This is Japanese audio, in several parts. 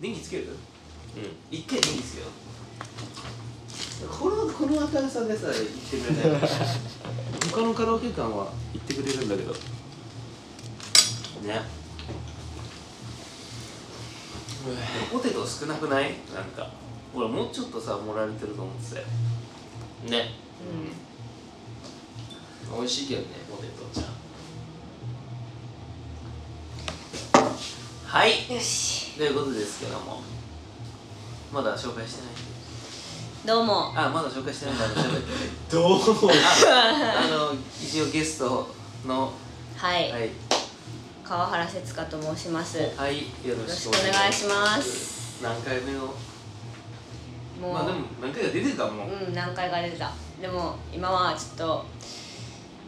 電気つける？う一回電気つけよ。うこのこの明るさでさ言ってくれない。他のカラオケ館は言ってくれるんだけど。ね。ポテト少なくない？なんか。俺もうちょっとさ盛られてると思ってたよ。んね。う美味しいけどねポテトちゃん。はい。んよしということですけども。まだ紹介してないどうも。あまだ紹介してないんだ喋って。どうも。ああの一応ゲストの。はい、はい。川原節香と申します。はいよろしくおよろしくお願いし願いしまます。す何回目の？もう、まあでも何回か出てるかもううん何回か出てた。でも今はちょっと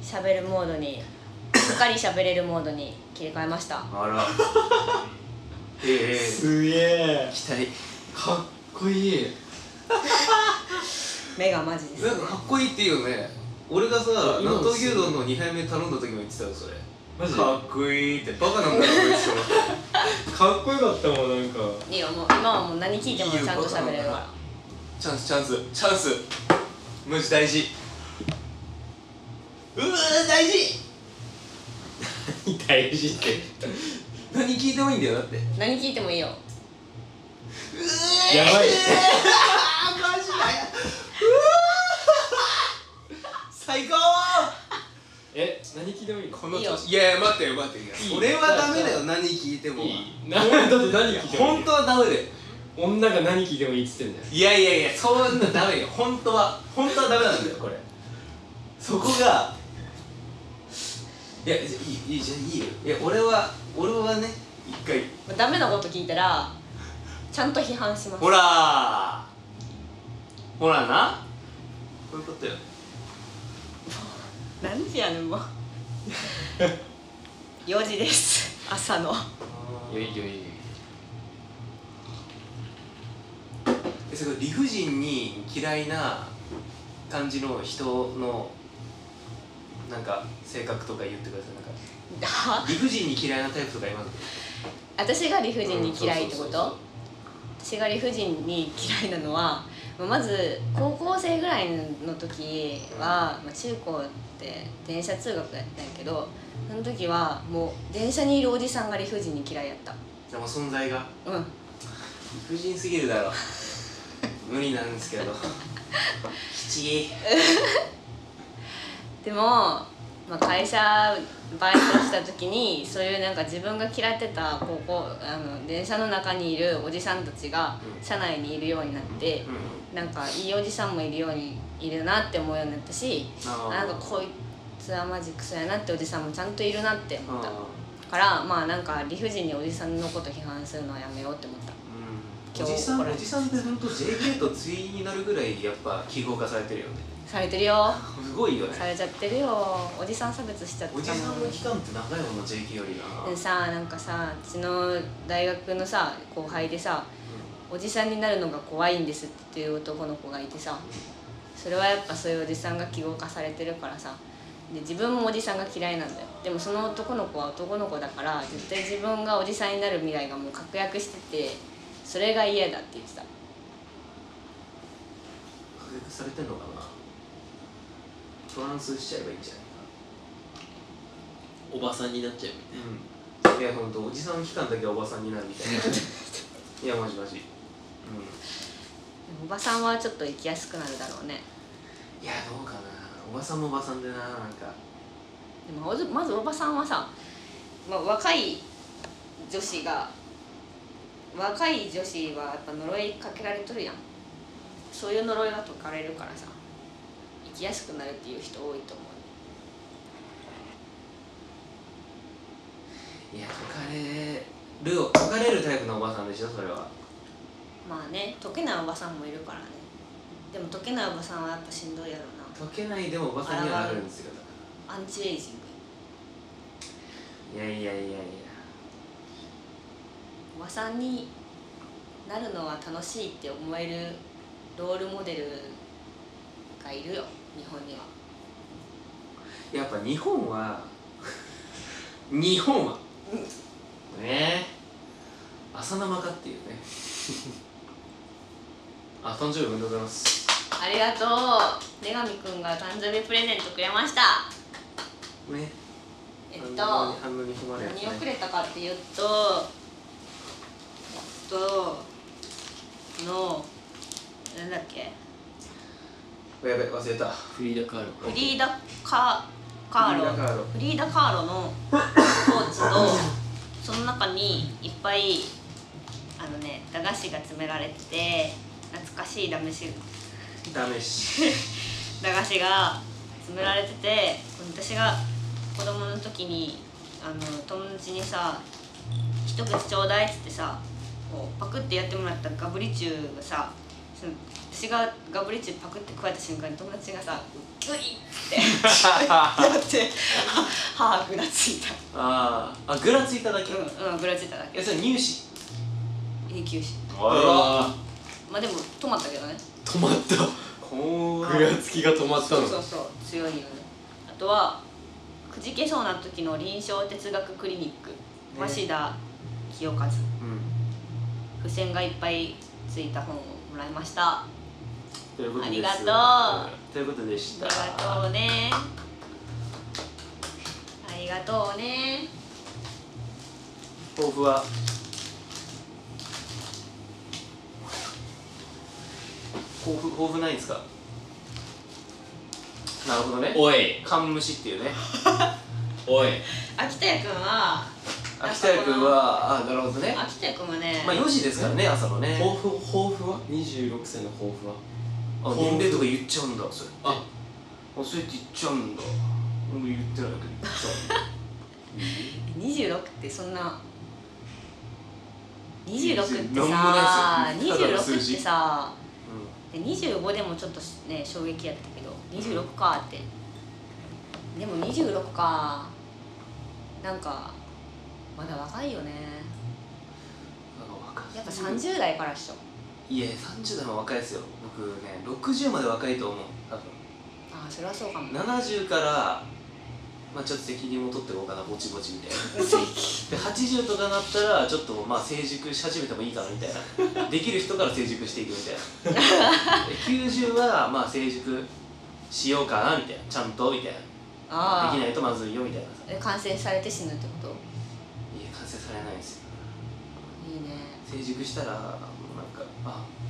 喋るモードにしっかり喋れるモードに切り替えました。あらええ。すげえ。期待。かっこいい。目がマジです、ね。なん、かかっこいいっていうよね。俺がさ納豆牛丼の2杯目頼んだ時も言ってたよそれ。マジ？かっこいいって。バカなんだろこいつと思ってかっこよかったもんなんか。いいよもう今はもう何聞いてもちゃんと喋れるからチャンスチャンスチャンス。マジ大事。うわー大事。大事って何聞いてもいいんだよだって。う何聞いてもいいよ。えやばい。マジだようわー最高。え何聞いてもいいの？このいいよ調子。いやいや待ってよ待ってよ。いいそれはダメだよ何聞いても。いい。なだって何聞いてもいい本当はダメだよ。女が何聞いてもいいっつってんだよ。いやいやいやそんなダメよ。本当は本当はダメなんだよこれ。そこがいやじゃいいいいじゃあいいよ。いや俺は俺はね一回。ダメなこと聞いたらちゃんと批判します。ほらー。ほらな。こういうことよ。何時やねんもう。4時です。朝の。いやいいよい。いよえそれ理不尽に嫌いな感じの人のなんか性格とか言ってください。なんかは理不尽に嫌いなタイプとかいます？私が理不尽に嫌いってこと？私が理不尽に嫌いなのはまず高校生ぐらいの時は、まあ、中高って電車通学やったんやけどその時はもう電車にいるおじさんが理不尽に嫌いやった。でも存在が？うん。理不尽すぎるだろ。無理なんですけど。きちいでも、まあ、会社バイトした時にそういうなんか自分が嫌ってた高校あの電車の中にいるおじさんたちがうん。車内にいるようになってうん。なんかいいおじさんもいるようにいるなって思うようになったしなんかこいつはマジクソやなっておじさんもちゃんといるなって思ったあからまあなんか理不尽におじさんのこと批判するのはやめようって思った。ーうん。おじさんおじさんって本当 JK と対になるぐらいやっぱ記号化されてるよねされてるよ。すごいよね。されちゃってるよ。おじさん差別しちゃっておじさんの期間って長いもの JK よりな。でさなんかさうちの大学のさ後輩でさおじさんになるのが怖いんですっていう男の子がいてさそれはやっぱそういうおじさんが記号化されてるからさで自分もおじさんが嫌いなんだよ。でもその男の子は男の子だから絶対自分がおじさんになる未来がもう確約しててそれが嫌だって言ってた。確約されてんのかな？トランスしちゃえばいいんじゃないおばさんになっちゃうかなうんいやほんとおじさん期間だけはおばさんになるみたいな。いやマジマジ。うおばさんはちょっと生きやすくなるだろうね。んいやどうかな。おばさんもおばさんでななんか。でもまずまずおばさんはさ、まあ、若い女子が若い女子はやっぱ呪いかけられとるやん。そういう呪いが解かれるからさ生きやすくなるっていう人多いと思う。いや解かれる解かれるタイプのおばさんでしょそれは。まあね解けないおばさんもいるからね。でも解けないおばさんはやっぱしんどいやろう解けないでもおばさんにはなるんですよアンチエイジング。らいやいやいやいや。おばさんになるのは楽しいって思えるロールモデルがいるよ日本には。やっぱ日本は 日本は。ね。えあ浅生かっていうね。あ誕生日おめでとうございます。ありがとう。女神くんが誕生日プレゼントくれました。ね。えっとね、何をくれたかっていうとえっとのなんだっけ？やべ忘れた。フリーダカールフリーダカカーロフリーダカーロフリーダカーロのポーチと その中にいっぱいあのね駄菓子が詰められてて懐かしい駄菓子ダメし 駄菓子が詰められてて私が子供の時にあの友達にさ「一口ちょうだい」っつってさこうパクってやってもらったガブリチュウがさその私がガブリチュウパクって加えた瞬間に友達がさ「グイッ!」って やって歯ぐらついたあーあぐらついただけ、うんうんぐらついただけ。えそれ乳歯永久歯あまあでも止まったけどね。ら止まった。こぐらつきが止まったの。そうそうそう強いよね。あとはくじけそうな時の臨床哲学クリニック。鷲田清和。うん。付箋がいっぱいついた本をもらいました。あということですありがとう。ということでした。りがとうね。ありがとうね。抱負は？抱負抱負ないんですか？なるほどね。おい。カンムシっていうね。おい。秋田屋くんは？秋田屋君は？あなるほどね。秋田屋くんはね、まあ4時ですからね朝のね。抱負抱負は？26歳の抱負は？あ年齢とか言っちゃうんだそれ。あ。あそうやって言っちゃうんだ。俺言ってないけど言っちゃうんだ。26ってそんな。26ってなんもさないですよ。ただの数26っ字てさで25でもちょっとね衝撃やったけど26かって。でも26かなんかまだ若いよね。やっぱ30代からっしょいや30代も若いですよ。僕ね60まで若いと思う。多分。ああそれはそうかも。70からまあちょっと責任も取っていこうかな。ぼちぼちみたいな。で80とかなったらちょっとまあ成熟し始めてもいいかなみたいな。できる人から成熟していくみたいな。で90はまあ成熟しようかなみたいな。ちゃんとみたいな。ああできないとまずいよみたいな。さえ完成されて死ぬってこと？いや完成されないんですよ。いいね。成熟したら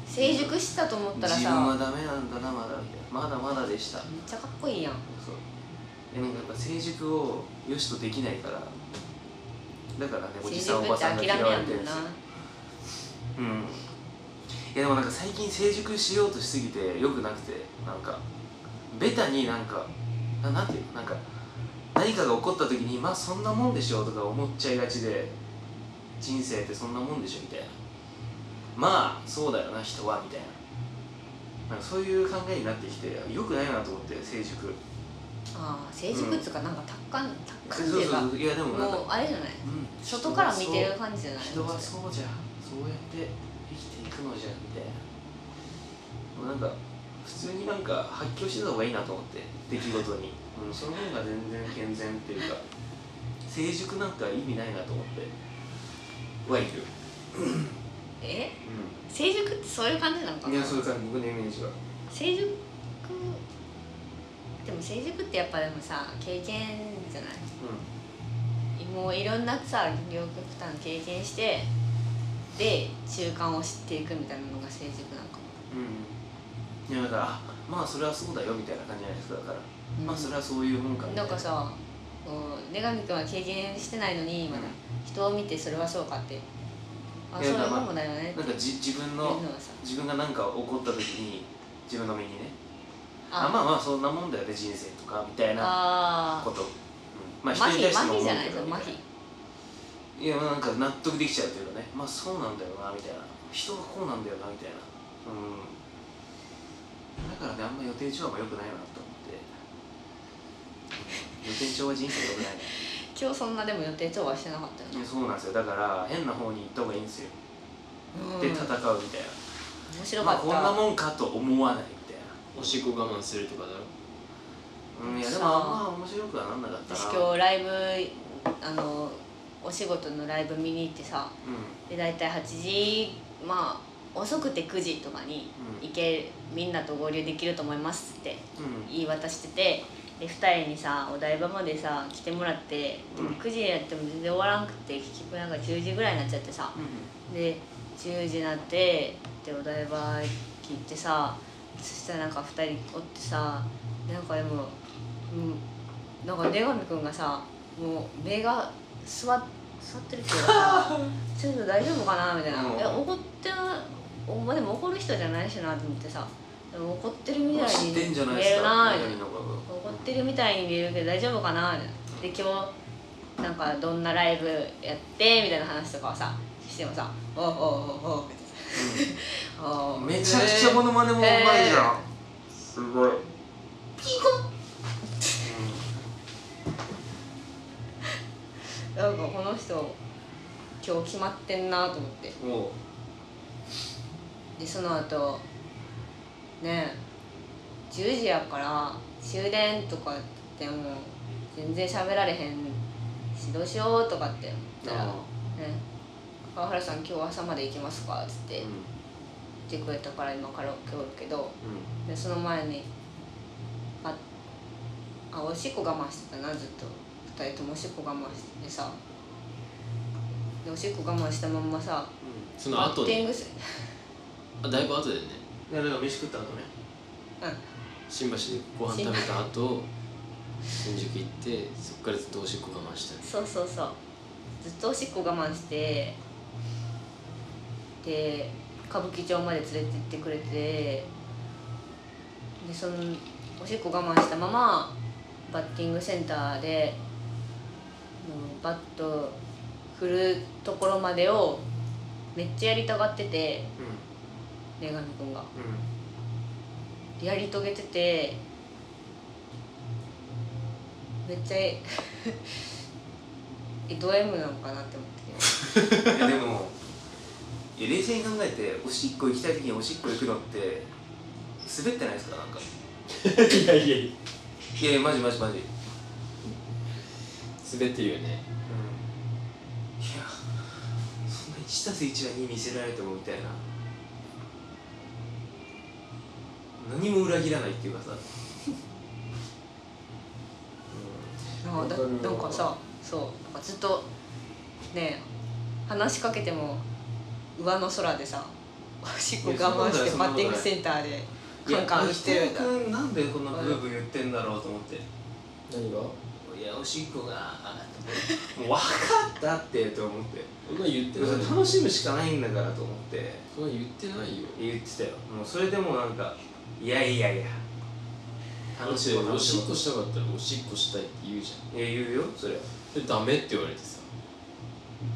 成熟したと思ったら自分はさダメなんだなまだみたいなまだまだでした。めっちゃかっこいいやん。そう。でなんかやっぱ成熟をよしとできないから。だからねおじさんおばさんが嫌われてるんですよ。うん。いやでもなんか最近成熟しようとしすぎてよくなくてなんかベタになんかななんていうの？なんか何かが起こった時にまあそんなもんでしょとか思っちゃいがちで人生ってそんなもんでしょみたいなまあそうだよな人はみたいな。なんかそういう考えになってきてよくないなと思って成熟。ああ成熟っつうかなんか達観達観っていうかいやでもなんかもうあれじゃない？うん。外から見てる感じじゃない？人はそうじゃそうやって生きていくのじゃみたいな。もうなんか普通になんか発狂してた方がいいなと思って出来事に、うん、その方が全然健全っていうか 成熟なんか意味ないなと思ってはい。るえ？成熟ってそういう感じなのかな？いやそういう感じ僕のイメージは。成熟？でも成熟ってやっぱでもさ経験じゃない？もういろんなさ両極端経験してで中間を知っていくみたいなのが成熟なのかも。うん、うん、いやだからあまあそれはそうだよみたいな感じじゃないですかだから、うん。まあそれはそういうもんかな。いんかさ女神君は経験してないのにまだ人を見てそれはそうかってあそういうもんもだよね。なんかじ自分の自分が何か起こった時に自分の身にね。あ。まあまあそんなもんだよね人生とかみたいなあこと、うん、まあ人に対しても思うけどいいやなんか納得できちゃうというかね。まあそうなんだよなみたいな。人はこうなんだよなみたいな。うん。だからねあんま予定調和も良くないなと思って、うん。予定調和人生良くないね今日そんなでも予定調和してなかったよね。そうなんですよ。だから変な方に行った方がいいんですよ、うん。で戦うみたいな。面白かった、まあこんなもんかと思わないみたいな。おしっこ我慢するとかだろ？うん、いやでもあんま面白くはなんなかったな。私今日ライブあのお仕事のライブ見に行ってさうで大体8時まあ遅くて9時とかにうん。行けみんなと合流できると思いますってんうん。言い渡しててで2人にさお台場までさ来てもらってうん。9時やっても全然終わらんくて結局なんか10時ぐらいになっちゃってさ。で10時になってでお台場行ってさそしたらなんか2人おってさでなんかでも、うん、なんか出上君がさもう目が座座ってるけどさ ちょっと大丈夫かな？みたいな「うん。いや怒ってお前でも怒る人じゃないしな」と思ってさ怒ってるみたいに見えるな。な怒ってるみたいに見えるけど大丈夫かなで今日なんかどんなライブやってみたいな話とかをさしてもさ「おうおうおうおう」って。さおうめちゃくちゃモノマネもうまいじゃん。すごい。なんかこの人今日決まってんなと思って。もでその後ね10時やから終電とかってもう全然喋られへんしどうしようとかって思ったら「ね川原さん今日朝まで行きますか?」っつってうん。言ってくれたから今カラオケおるけどうでその前にああおしっこ我慢してたなずっと。2人ともおしっこ我慢してさでおしっこ我慢したまんまさその後でバッティングすあだいぶ後でねんでなんか飯食った後ね。うん。新橋でご飯食べた後新宿行ってそっからずっとおしっこ我慢した。りそうそうそう。ずっとおしっこ我慢してで歌舞伎町まで連れて行ってくれてでそのおしっこ我慢したままバッティングセンターでバット振るところまでをめっちゃやりたがっててう根上君が。ん。でやり遂げててめっちゃえ ド M なのかなって思って。う んいやでも冷静に考えておしっこ行きたい時におしっこ行くのって滑ってないですか？なんか。いやいやいや。いやいやマジマジマジ。滑ってるよね。うん。いやそんな 1+1 は2見せられてもみたいな何も裏切らないっていうかさ、あだわかるわ。なんかさそうなんかずっとね話しかけても上の空でさおしっこ我慢してバッティングセンターでうん、カンカン打ってるんだ君なんでこんなブーブー言ってんだろうと思って。何が？いやおしっこがもう分かったってと思って。そんな言ってないよ。楽しむしかないんだからと思って。そんな言ってないよ。言ってたよ。もうそれでもなんかいやいやいや。楽しむおしっこ楽ししたかったらおしっこしたいって言うじむいや言うよ。それゃんでダメって言われてさ。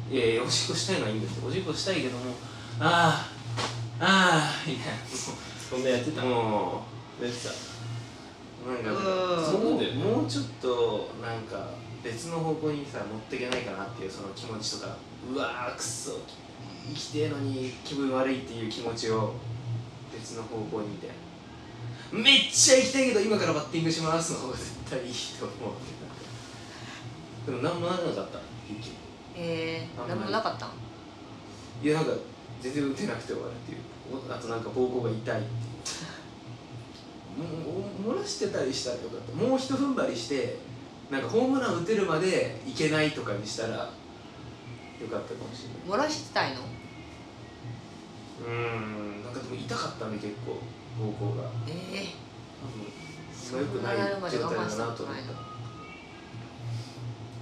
いやいやおしっこしたいのはいいんですよ。おしっこしたいけどもああああいやそんなやってた。もやってたうなんかうん。そそうだよねもうちょっとなんか別の方向にさ持っていけないかなっていうその気持ちとか。うわーくっそ生きてえのに気分悪いっていう気持ちを別の方向にみたいなめっちゃ行きたいけど今からバッティングしますの方が絶対いいと思うでも何もなかった？一気にえー、何もなかった。んいやなんか全然打てなくて終わるっていうおあとなんか膀胱が痛いっていう。もう漏らしてたりしたらよかったもうひと踏ん張りしてなんかホームラン打てるまでいけないとかにしたらよかったかもしれない。漏らしてたいの？うーんなんかでも痛かったね結構膀胱が。え多分良くない状態だなと思った。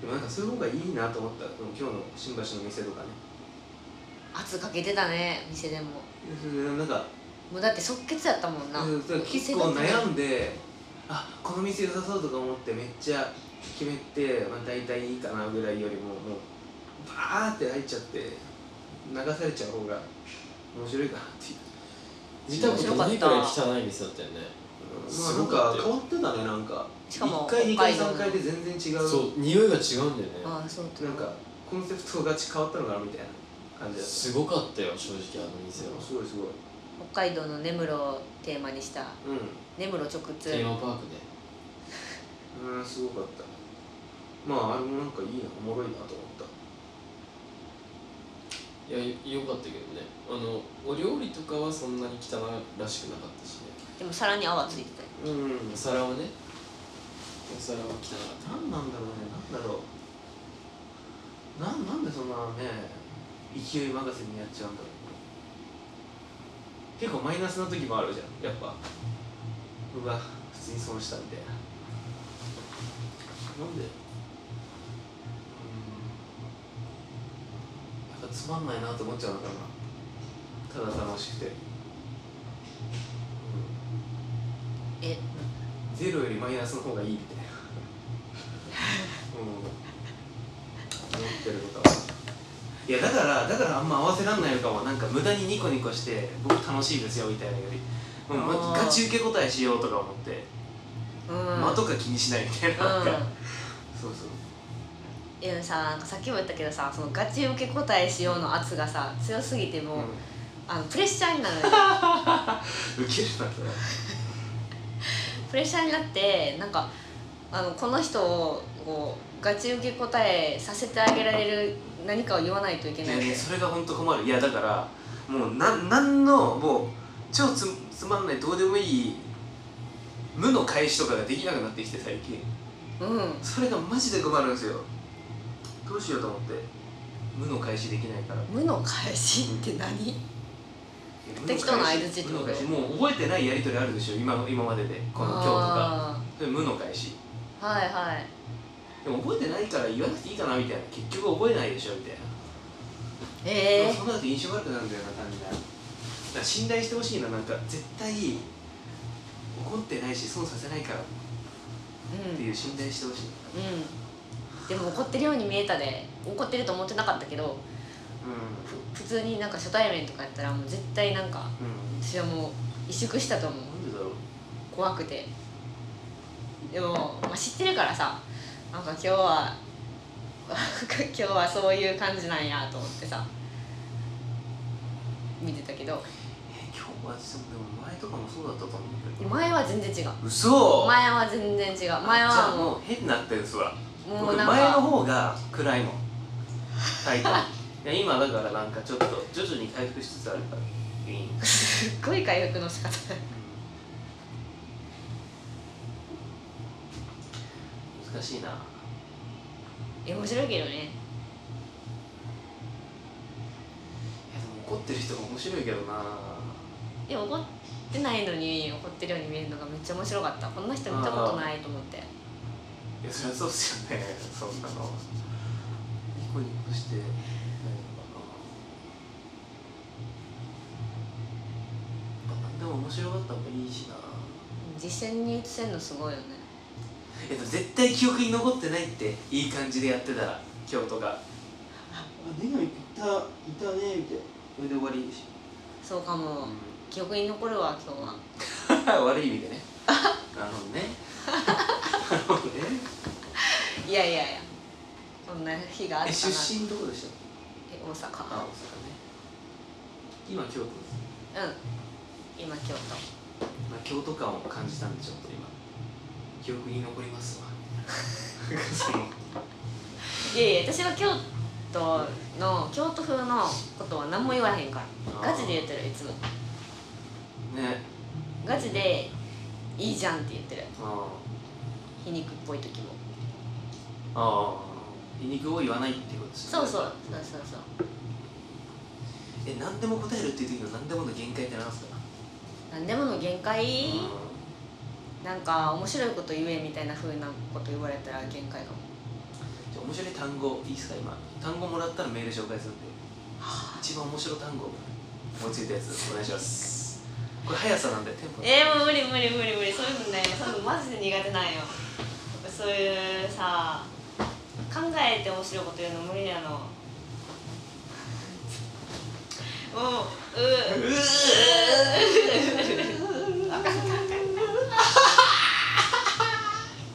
でもなんかそういう方がいいなと思った。今日の新橋の店とかね。ー、圧かけてたね店でも。なんかもうだって即決やったもんな。結構悩んであこの店良さそうとか思ってめっちゃ決めて、まあ、大体いいかなぐらいよりももうバーって入っちゃって流されちゃう方が面白いかなっていう見たことないくらい汚い店だったよね。まあすなんごか変わってたねなんか。しかも1階2階北海道の。3階で全然違う。そう匂いが違うんだよね。ああそうなんかコンセプトが変わったのかなみたいな感じだった。すごかったよ正直あの店は。すごいすごい。北海道の根室をテーマにした。う根室直通。テーマパークで。んうんすごかった。まああれもなんかいいなおもろいなと思ったいやよよかったけどね。あのお料理とかはそんなに汚らしくなかったしね。でも皿に泡ついてたよ。うんお皿はね。お皿は汚かった。何なんだろうね。なんだろう。なんなんでそんなね勢い任せにやっちゃうんだろう結構マイナスな時もあるじゃん。やっぱ。うわ普通に損したみたいな。なんで？つまんないなと思っちゃうのかな。ただ楽しくて、うん。えゼロよりマイナスの方がいいみたいなうん。思ってることは。いやだからだからあんま合わせらんないのかもなんか無駄にニコニコして僕楽しいですよみたいなよりもうあーガチ受け答えしようとか思ってうん。間とか気にしないみたいななんか、うん。そうそういやさなんかさっきも言ったけどさそのガチ受け答えしようの圧がさ強すぎてもう、うん。あのプレッシャーになる。受けるなそれ プレッシャーになってなんかあのこの人をこうガチ受け答えさせてあげられる何かを言わないといけない。いやねそれが本当困る。いやだからもうなんなんのもう超つつまんないどうでもいい無の返しとかができなくなってきて最近。うん。それがマジで困るんですよどうしようと思って。無の返しできないから。無の返しって何？適当な相槌ってこと？無の返し。もう覚えてないやり取りあるでしょ今の今まででこの今日とかあそれ無の返し。ーはいはい。でも覚えてないから言わなくていいかなみたいな。結局覚えないでしょみたいな。ええでもその後印象悪くなるんだよな感じがだから信頼してほしいな。なんか絶対怒ってないし損させないからっていう信頼してほしい。うんうんでも怒ってるように見えたで。怒ってると思ってなかったけどうふ普通になんか初対面とかやったらもう絶対なんかんうん。私はもう萎縮したと思う。なんでだろう。怖くて。でも、まあ、知ってるからさなんか今日は 今日はそういう感じなんやと思ってさ見てたけど。え今日はでも前とかもそうだったと思うけど。前は全然違う。嘘。前は全然違う。前はももう変なってるすわうもう僕なんか前の方が暗いもん。タイトル。いや今だからなんかちょっと徐々に回復しつつあるからいい すっごい回復の仕方だ難しいな。え面白いけどね。いやでも怒ってる人も面白いけどな。でも怒ってないのに怒ってるように見えるのがめっちゃ面白かった。こんな人見たことないと思っていやそりゃそうっすよね。そんなの。ニコニコしてないのかな。でも面白かったもいいしな。実践に移せんのすごいよね。えっと絶対記憶に残ってないっていい感じでやってたら今日とかあネガいたいたねみたいな。それで終わりでしそうかも、ょ、記憶に残るわ今日は。悪い意味でね。なるほどねいやいやいや。そんな日があったえな出身どこでしたえ大阪。あ大阪ね。今京都です。うん。今京都。まあ、京都感を感じたんでちょっと今。記憶に残りますわ。そ のいやいや私は京都の京都風のことは何も言わへんから。ガチで言ってるいつも。ね。ガチでいいじゃんって言ってる。あ皮肉っぽい時もああ皮肉を言わないっていうことですねそうそうそうそうそうえ何でも答えるっていう時の何でもの限界って何ですか何でもの限界うんなんか面白いこと言えみたいな風なこと言われたら限界かもじゃあ面白い単語いいですか今単語もらったらメール紹介するんで一番面白い単語思いついたやつお願いしますこれ速さなんでテンポえー、もう無理無理無理無理そういうのねそういうのマジで苦手なんよそういうさ考えて面白いこと言うの無理なの。もうううう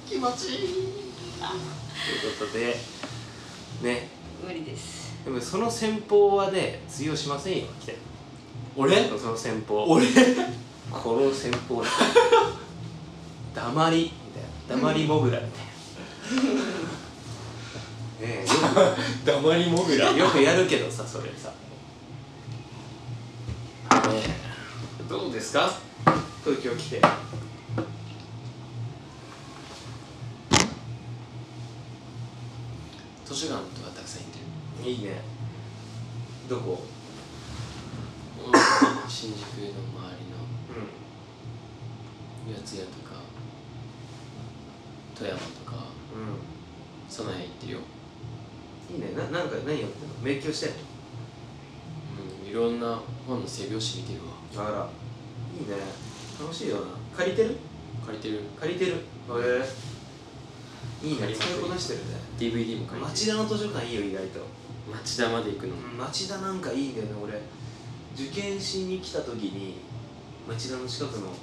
気持ちいい。ということで。ね。無理です。でもその戦法はね通用しませんよ。来て。俺？その戦法。俺？この戦法黙り。みたいな。黙りモグラみたいなねえ。よ黙りもぐら。くよくやるけどさそれさ。どうですか？東京来て。図書館とかたくさん行ってる。いいね。どこ？新宿の周りの。う四谷とか富山とか。ん。その辺行ってるよ。うんいいね。ななんか何やってんの？勉強してんの？うんいろんな本の背表紙見てるわ。あら。いいね。楽しいよな。借りてる？借りてる。借りてる。へえ。いいね。借りまくり。使いこなしてるね。DVD も借りて町田の図書館いいよ意外と。る町田まで行くの。うん町田なんかいいんだよね俺。受験しに来た時に町田の近くのホ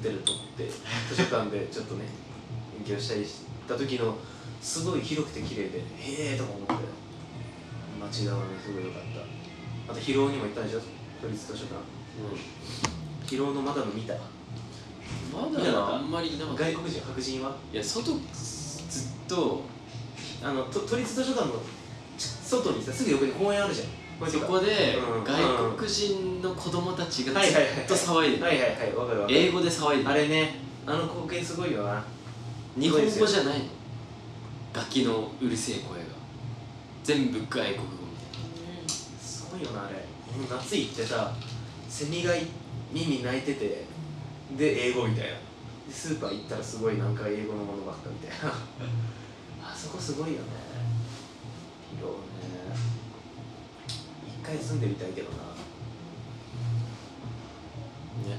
テル取って図書館でちょっとね勉強したりした時のすごい広くて綺麗でへえとか思って。町田はねすごい良かった。あと広尾にも行ったんでしょ都立図書館。広尾のマダム見た。ま見なかっただあんまりいなかった外国人白人は？いや外ずっとあのと都立図書館のち外にさすぐ横に公園あるじゃん。そこでうん。外国人の子供たちがずっと騒いでる。はいはいはい。わかるわかる。英語で騒いでる。あれねあの光景すごいよな。日本語じゃないの？楽器のうるせえ声が。全部外国語みたいすごいよなあれ。夏行ってさセミがい耳鳴いててで英語みたいな。でスーパー行ったらすごいなんか英語のものばっかみたいな。あそこすごいよね。広尾ね。一回住んでみたいけどな。なね。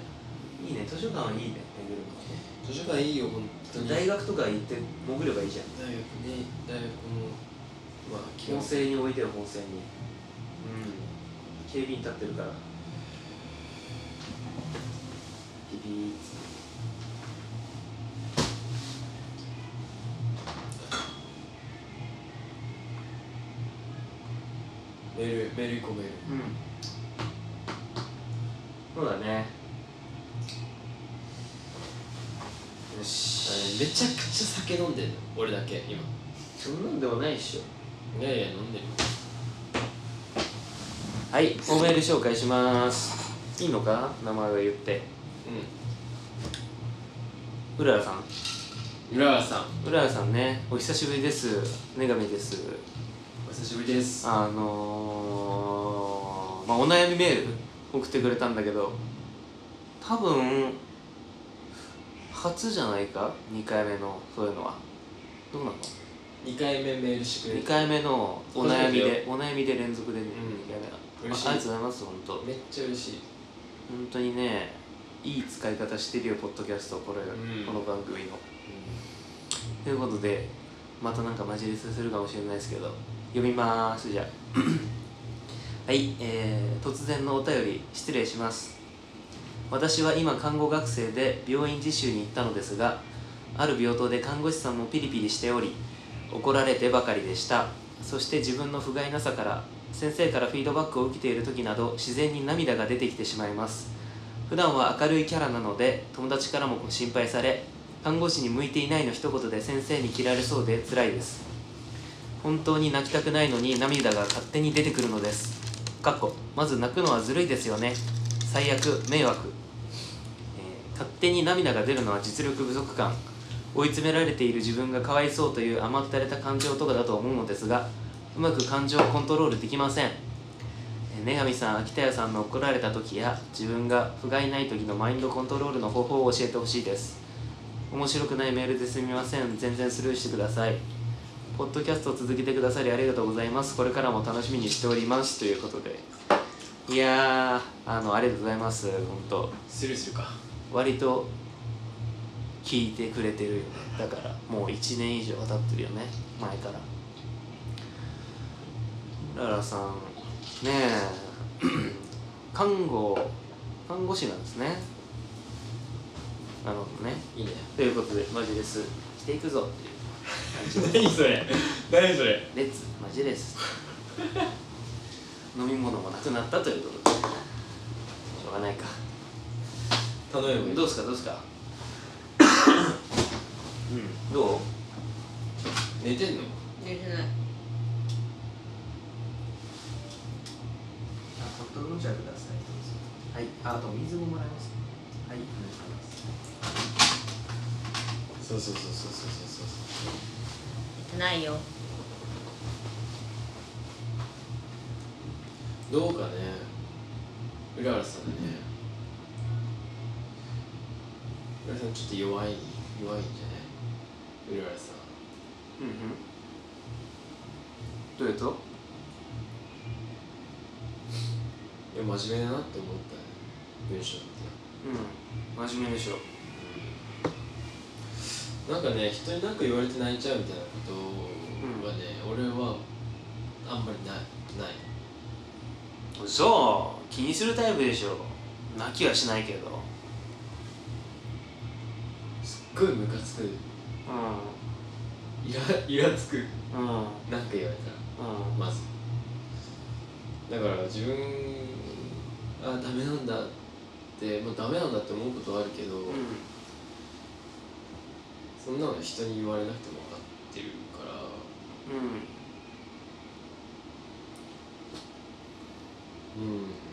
いいね。図書館はいいね。巡るのね。図書館いいよ本当に。大学とか行って潜ればいいじゃん。大学ね大学もまあ基本に置いてよ本性に。うん。警備員立ってるから。ピピーメールメール行こうメール。うん。そうだねよあしれめちゃくちゃ酒飲んでんの俺だけ今。そんなんでもないっしょ。いやいや飲んでる。はいおメール紹介します。いいのか？名前を言って。うららさん。うん浦和さん。うららさんね。お久しぶりです。女神です。お久しぶりです。あのー、まあお悩みメール送ってくれたんだけど多分初じゃないか？2回目のそういうのは。どうなの？2回目メールしてくれ2回目のお悩みでお悩みで連続でね、うん。2回目は嬉しい。あありがとうございます本当。本めっちゃ嬉しい。当にねいい使い方してるよポッドキャストこれ、ん。この番組の。ということでまたなんかマジレスするかもしれないですけど読みますじゃあ。はい、えー、突然のお便り失礼します私は今看護学生で病院実習に行ったのですがある病棟で看護師さんもピリピリしており怒られてばかりでした。そして自分の不甲斐なさから先生からフィードバックを受けている時など自然に涙が出てきてしまいます。普段は明るいキャラなので友達からも心配され看護師に向いていないの一言で先生に切られそうで辛いです。本当に泣きたくないのに涙が勝手に出てくるのです。かっこまず泣くのはずるいですよね。最悪迷惑、勝手に涙が出るのは実力不足感。追い詰められている自分がかわいそうという甘ったれた感情とかだと思うのですがうまく感情をコントロールできません。女神さん秋田屋さんの怒られた時や自分が不甲斐ない時のマインドコントロールの方法を教えてほしいです。面白くないメールですみません。全然スルーしてください。ポッドキャストを続けてくださりありがとうございます。これからも楽しみにしております。ということで。いやーあのありがとうございます。本当。スルーするか。割と聞いてくれてるよね。だからもう1年以上経ってるよね。前から。ララさん。ねえ。看護看護師なんですね。なるほどね。いいね。ということでマジレス。していくぞっていう。感じで何それ。何それ。レッツマジレス。飲み物もなくなったということで。しょうがないか頼めばいいどうですか？どうですか？うん。どう？寝てんの？寝てない。あ、ホット飲んじゃください。はい。ああと水ももらいますはい。お願いします。そうそうそうそうそうそうそう。ないよ。どうかね。浦原さんね浦原さんちょっと弱い弱いんじゃない？浦原さんうんうん。どういうと？いや真面目だなって思ったね文章って。うん。真面目でしょ。なんかね人に何か言われて泣いちゃうみたいなことはね、俺はあんまりないない。そう気にするタイプでしょ。泣きはしないけどごいムカつく。うイライラつく。んうんなんか言われたら。うんまず。だから自分あダメなんだって、まあ、ダメなんだって思うことはあるけど、うん。そんなの人に言われなくても分かってるから。うん。うん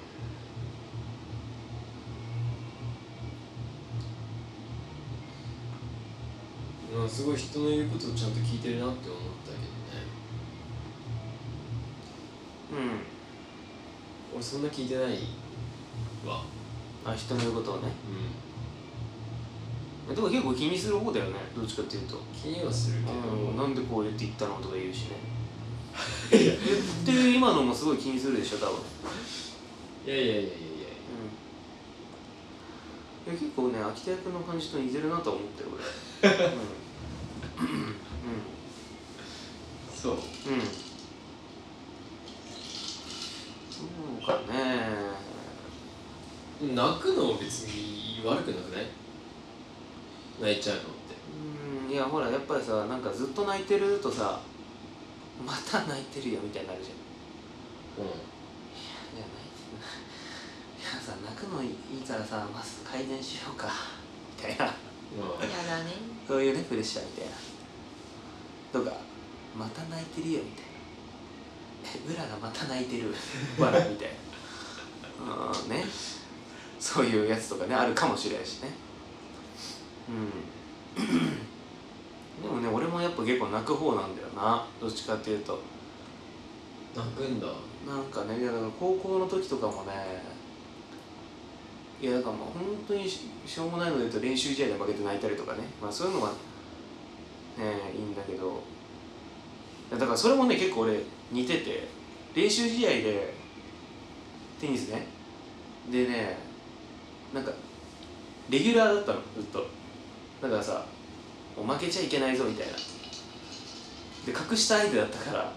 まあすごい人の言うことをちゃんと聞いてるなって思ったけどね。うん。俺そんな聞いてないわ。あ人の言うことをね。うん。でも結構気にする方だよねどっちかっていうと。気にはするけど、うんなんでこう言って言ったのとか言うしね。言 ってる今のもすごい気にするでしょ多分。いやいやいやいやいや。うん。いや結構ね秋田役の感じと似てるなとは思ってる俺。うんそう。うん。うんそうかね。泣くの別に悪くなくない？泣いちゃうのって。うん。いやほらやっぱりさなんかずっと泣いてるとさまた泣いてるよみたいになるじゃん。ういや泣いてるい。やさ泣くのいいからさまず改善しようか。みたいな。まあやだね。そういうねプレッシャーみたいなとかまた泣いてるよみたいな。え裏がまた泣いてる わらみたいな。うんね。そういうやつとかねあるかもしれないしね。うん。でもね俺もやっぱ結構泣く方なんだよな。どっちかっていうと。泣くんだ。なんかねいやだから高校の時とかもねいやだからもう本当にししょうもないので言うと練習試合で負けて泣いたりとかね。まあそういうのはねいいんだけど。だからそれもね結構俺似てて。練習試合でテニスね。でねなんかレギュラーだったのずっと。だからさもう負けちゃいけないぞみたいな。で格下相手だったから。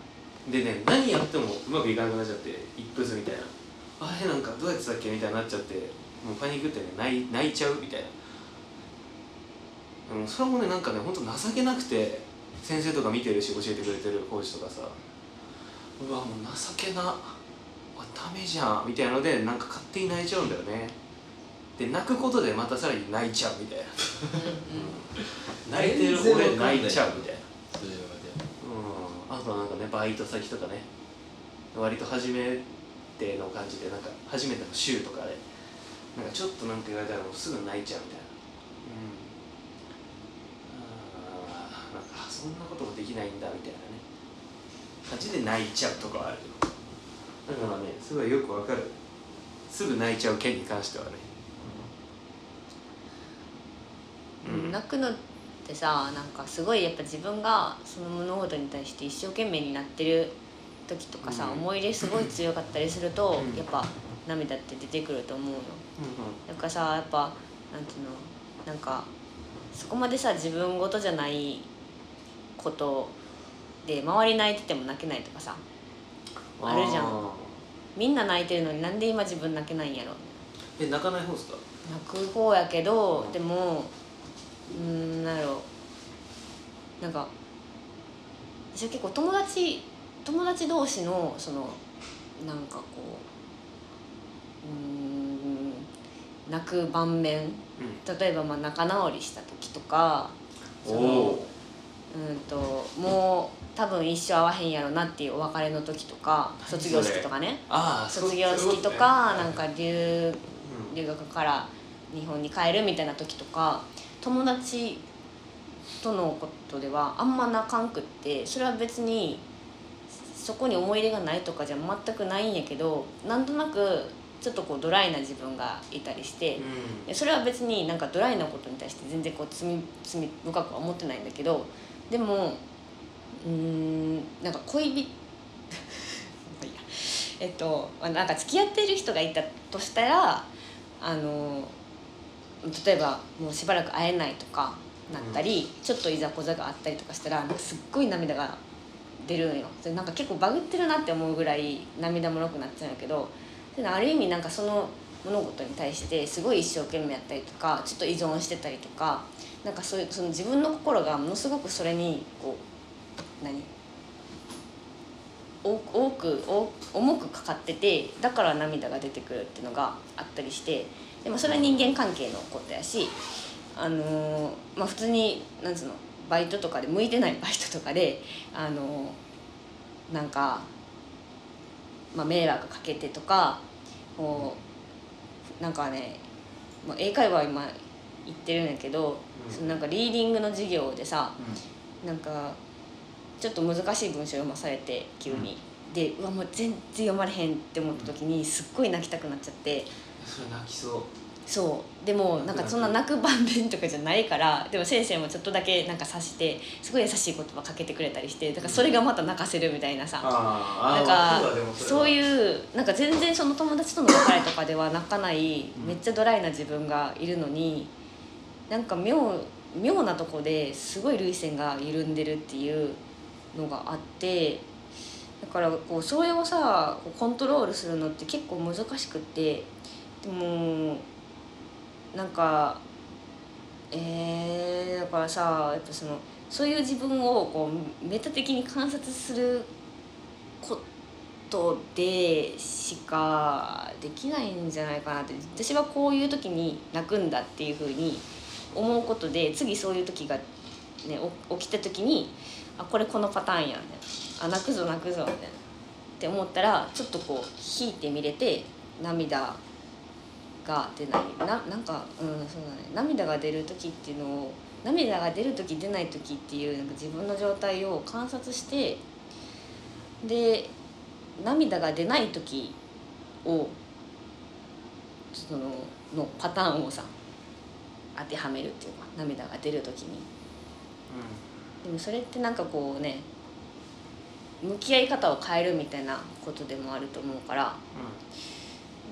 でね何やってもうまくいかなくなっちゃって一風みたいな。あれなんかどうやってたっけみたいになっちゃって。もうパニックってね泣いちゃうみたいな。でもそれもねなんかねほんと情けなくて先生とか見てるし教えてくれてるコーチとかさ。うわもう情けなあダメじゃんみたいなのでなんか勝手に泣いちゃうんだよね。で泣くことでまたさらに泣いちゃうみたいな。泣いてる俺泣いちゃうみたいな。うん、あとなんかねバイト先とかね。割と初めての感じでなんか初めての週とかでなんかちょっとなんか言われたらもうすぐ泣いちゃうみたいなうんあーなんかそんなこともできないんだみたいなね。感じで泣いちゃうとかはあるよ。だからねすごいよくわかる。すぐ泣いちゃう件に関してはね。うん。泣くのってさなんかすごいやっぱ自分がその物事に対して一生懸命になってる時とかさ、うん。思い入れすごい強かったりすると、うん。やっぱ涙って出てくると思うの。うなんかさやっぱなんていうの？なんかそこまでさ自分事じゃないことで周り泣いてても泣けないとかさんあるじゃん。ーみんな泣いてるのになんで今自分泣けないんやろ。え泣かない方ですか？泣く方やけど、うん。でもうーんなんやろ。なんか私は結構友達友達同士のそのなんかこううーん泣く盤面。例えばまあ仲直りした時とかそのおうんともう多分一生会わへんやろなっていうお別れの時とか何卒業式とかね。ああ卒業式とかなんか留留学から日本に帰るみたいな時とか友達とのことではあんま泣かんくってそれは別にそこに思い入れがないとかじゃ全くないんやけどなんとなくちょっとこうドライな自分がいたりして、うでそれは別になんかドライなことに対して全然こう罪罪深くは思ってないんだけどでもうーんなんか恋人 えっとまあなんか付き合ってる人がいたとしたらあの例えばもうしばらく会えないとかなったり、ちょっといざこざがあったりとかしたらすっごい涙が出るんよ。それなんか結構バグってるなって思うぐらい涙もろくなっちゃうんやけどある意味なんかその物事に対してすごい一生懸命やったりとかちょっと依存してたりとかなんかそういうその自分の心がものすごくそれにこう何？多多く重くかかっててだから涙が出てくるっていうのがあったりしてでもそれは人間関係のことやしあのーまあ普通になんつうのバイトとかで向いてないバイトとかであのーなんか、まあ、迷惑かけてとかこうなんかね、まあ、英会話今行ってるんやけど、うん。なんかリーディングの授業でさん。なんかちょっと難しい文章読まされて急に、でうわもう全然読まれへんって思った時にすっごい泣きたくなっちゃって。それ泣きそう。そう。でもなんかそんな泣く場面とかじゃないからでも先生もちょっとだけなんか察してすごい優しい言葉かけてくれたりしてだからそれがまた泣かせるみたいなさ、あなんかそうういうなんか全然その友達との別れとかでは泣かないうんめっちゃドライな自分がいるのになんか妙妙なとこですごい涙腺が緩んでるっていうのがあってだからこうそれをさコントロールするのって結構難しくってでもなんかえー、だからさやっぱそのそういう自分をこうメタ的に観察することでしかできないんじゃないかなって私はこういう時に泣くんだっていうふうに思うことで次そういう時が、ね、起きた時にあこれこのパターンやみたいな。あ泣くぞ泣くぞみたいな。って思ったらちょっとこう引いてみれて涙が出ない。ななんかうんそうだね。涙が出る時っていうのを涙が出る時出ない時っていうなんか自分の状態を観察してで涙が出ない時をそののパターンをさ当てはめるっていうか涙が出る時に。でもそれってなんかこうね向き合い方を変えるみたいなことでもあると思うから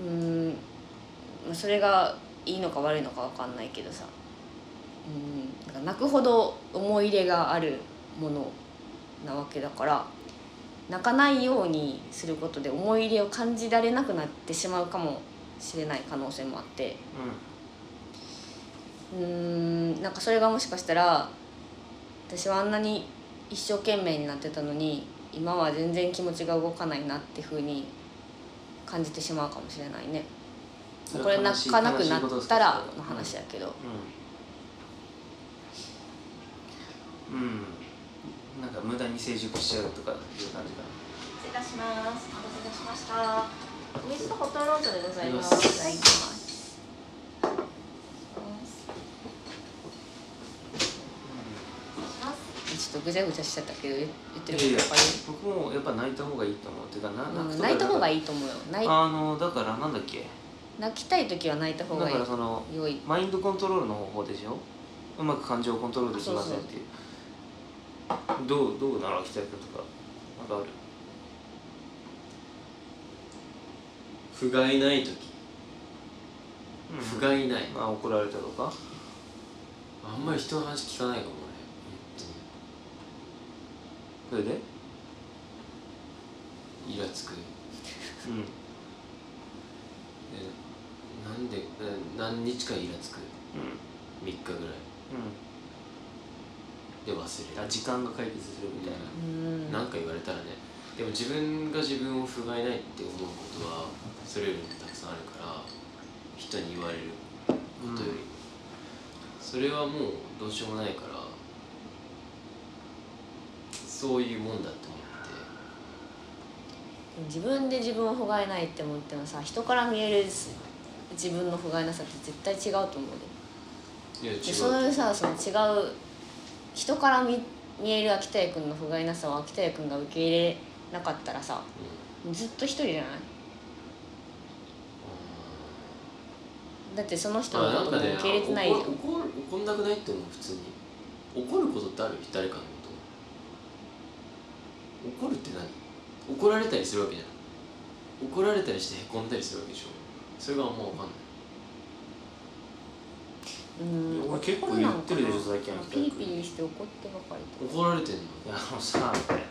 うーん。まあそれがいいのか悪いのか分かんないけどさ。うんなんか泣くほど思い入れがあるものなわけだから泣かないようにすることで思い入れを感じられなくなってしまうかもしれない可能性もあってうーんなんかそれがもしかしたら私はあんなに一生懸命になってたのに今は全然気持ちが動かないなってふうに感じてしまうかもしれないね。うんこれ泣かなくなったらの話やけど、うん、うん、なんか無駄に成熟しちゃうとかいう感じか失礼いたします。お待たせいたしました。お水とホットロートでございま。ありがとうございますいただきます。ちょっとぐちゃぐちゃしちゃったけど言ってること僕もやっぱ泣いた方がいいと思うてかな。うんくとか泣いた方がいいいと思うよ。泣いあのだからなんだっけ？泣きたい時は泣いた方だがいい。からその良い。マインドコントロールの方法でしょ？うまく感情をコントロールできませんっていう。どうどう習きたいかとかなんかある？不甲斐ない時。うん。不甲斐ない。まあ怒られたとか。あんまり人の話聞かないかも。俺それで？イラつく。うん。でなんでな何日かイラつく？うん。3日ぐらい。うん。で忘れる。あ時間が解決するみたいな。うん。なんか言われたらねでも自分が自分を不甲斐ないって思うことはそれよりもたくさんあるから人に言われることより、それはもうどうしようもないからそういうもんだと思って。自分で自分を不甲斐ないって思ってもさ人から見える自分の不甲斐なさって絶対違うと思うでいや違う。でそういうさその違う人から見見える秋田屋君の不甲斐なさを秋田屋君が受け入れなかったらさうん。ずっと一人じゃない？だってその人のことも受け入れてないじゃん怒る怒んなくないって思う普通に。怒ることってある？誰か怒るって何？怒られたりするわけじゃん。怒られたりしてへこんだりするわけでしょ。それがあんま分かんない。うん。俺結構言ってるでしょ最近ピリピリして怒ってばかりと怒られてんの？いやあのさみたいな。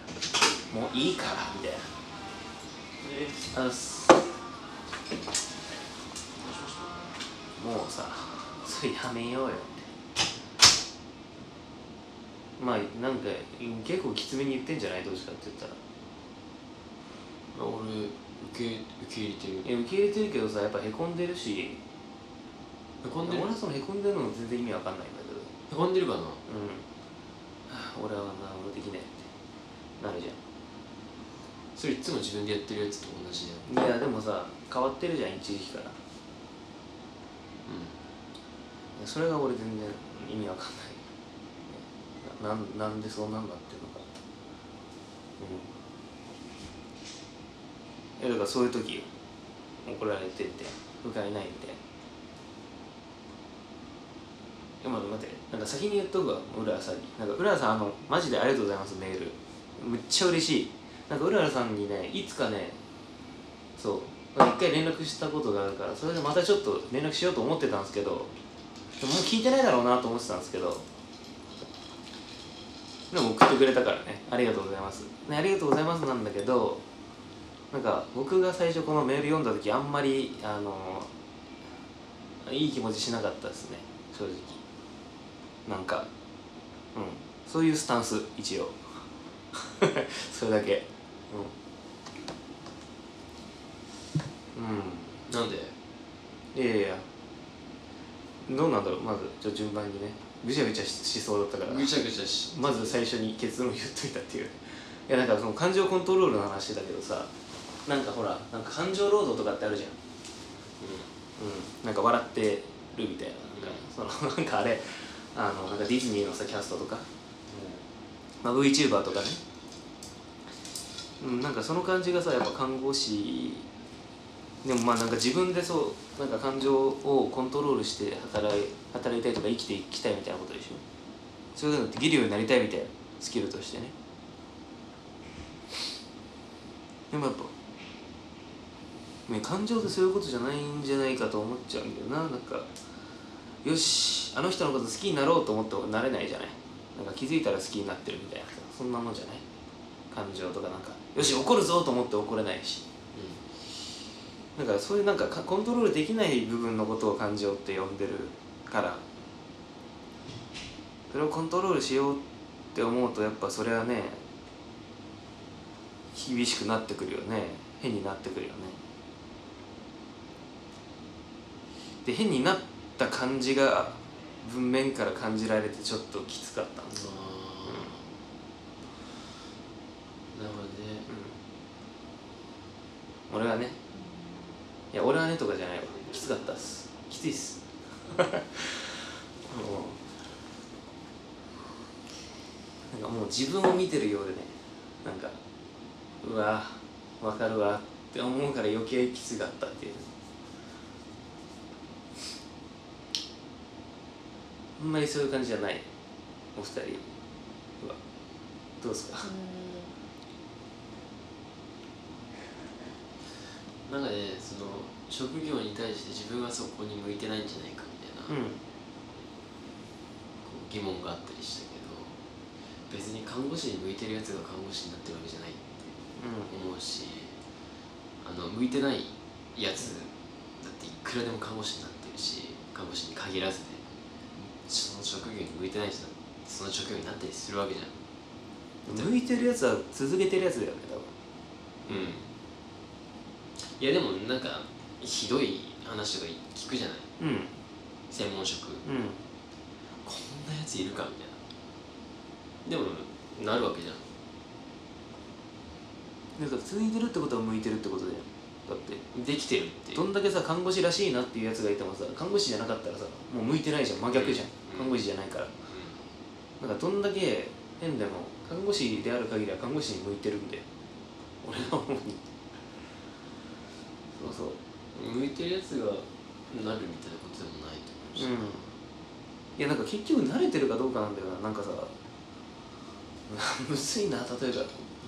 もういいからみたいなあのすもうさそれやめようよまあなんか結構きつめに言ってんじゃない？どうしかって言ったら。俺受け受け入れてる。いや受け入れてるけどさやっぱへこんでるし。へこんでる？俺はそのへこんでるのも全然意味わかんないんだけど。へこんでるかな？うん、はあ俺はな俺できないってなるじゃそれいつも自分でやってるやつと同じだよ。んいやでもさ変わってるじゃん一時期から。うそれが俺全然意味わかんないなんなんでそうなんだっていうのかうん。いやだからそういう時怒られてて不甲斐ないんでいや待って待って。なんか先に言っとくわ浦原さんに。なんか浦原さんあのマジでありがとうございますメール。むっちゃ嬉しい。なんか浦原さんにねいつかねそう。一回連絡したことがあるからそれでまたちょっと連絡しようと思ってたんですけどもう聞いてないだろうなと思ってたんですけどでも送ってくれたからね。ありがとうございます、ね、ありがとうございますなんだけどなんか僕が最初このメール読んだ時あんまりあのいい気持ちしなかったですね。正直。なんかうん。そういうスタンス一応。それだけ。うん。うん。なんで？いやいやどうなんだろうまず。じゃ順番にね。ぐちゃぐちゃししそうだったから。ぐちゃぐちゃしまず最初に結論言っといたっていう。いやなんかその感情コントロールの話だけどさなんかほらなんか感情労働とかってあるじゃん。うん。なんか笑ってるみたいな。なんかその なんかあれあのなんかディズニーのさキャストとか、まあ、VTuber とかね。うんなんかその感じがさやっぱ看護師。でもまあなんか自分でそうなんか感情をコントロールして働い働いたいとか生きていきたいみたいなことでしょ？そういうのってできるようになりたいみたいなスキルとしてね。でもやっぱね感情ってそういうことじゃないんじゃないかと思っちゃうんだよな。なんかよしあの人のこと好きになろうと思ってもなれないじゃない？なんか気づいたら好きになってるみたいなさそんなもんじゃない？感情とかなんか。よし怒るぞと思って怒れないし。だからそういうなんかかコントロールできない部分のことを感情って呼んでるから。それをコントロールしようって思うとやっぱそれはね厳しくなってくるよね。変になってくるよね。で変になった感じが文面から感じられてちょっときつかったんですなるほどね。俺はねいや俺はねとかじゃないわ。きつかったっす。きついっすなんかもう自分を見てるようでね。なんかうわわかるわって思うから余計きつかったっていう。あんまりそういう感じじゃない。お二人は。どうですか？なんかねその職業に対して自分はそこに向いてないんじゃないか、疑問があったりしたけど別に看護師に向いてるやつが看護師になってるわけじゃないって思うしあの向いてないやつだっていくらでも看護師になってるし看護師に限らずねその職業に向いてない人その職業になったりするわけじゃん。向いてるやつは続けてるやつだよね多分。うん。いやでもなんかひどい話とか聞くじゃない。うん専門職。うん。こんなやついるかみたいな。でもなるわけじゃん。だから続いてるってことは向いてるってことだよ。だってできてるってどんだけさ看護師らしいなっていうやつがいてもさ看護師じゃなかったらさもう向いてないじゃん。真逆じゃん、うん。看護師じゃないから。なんかどんだけ変でも看護師である限りは看護師に向いてるんで俺が思うに。そうそう。うん向いてるやつがなるみたいなことうん。いやなんか結局慣れてるかどうかなんだよな。なんかさ むずいな。例えば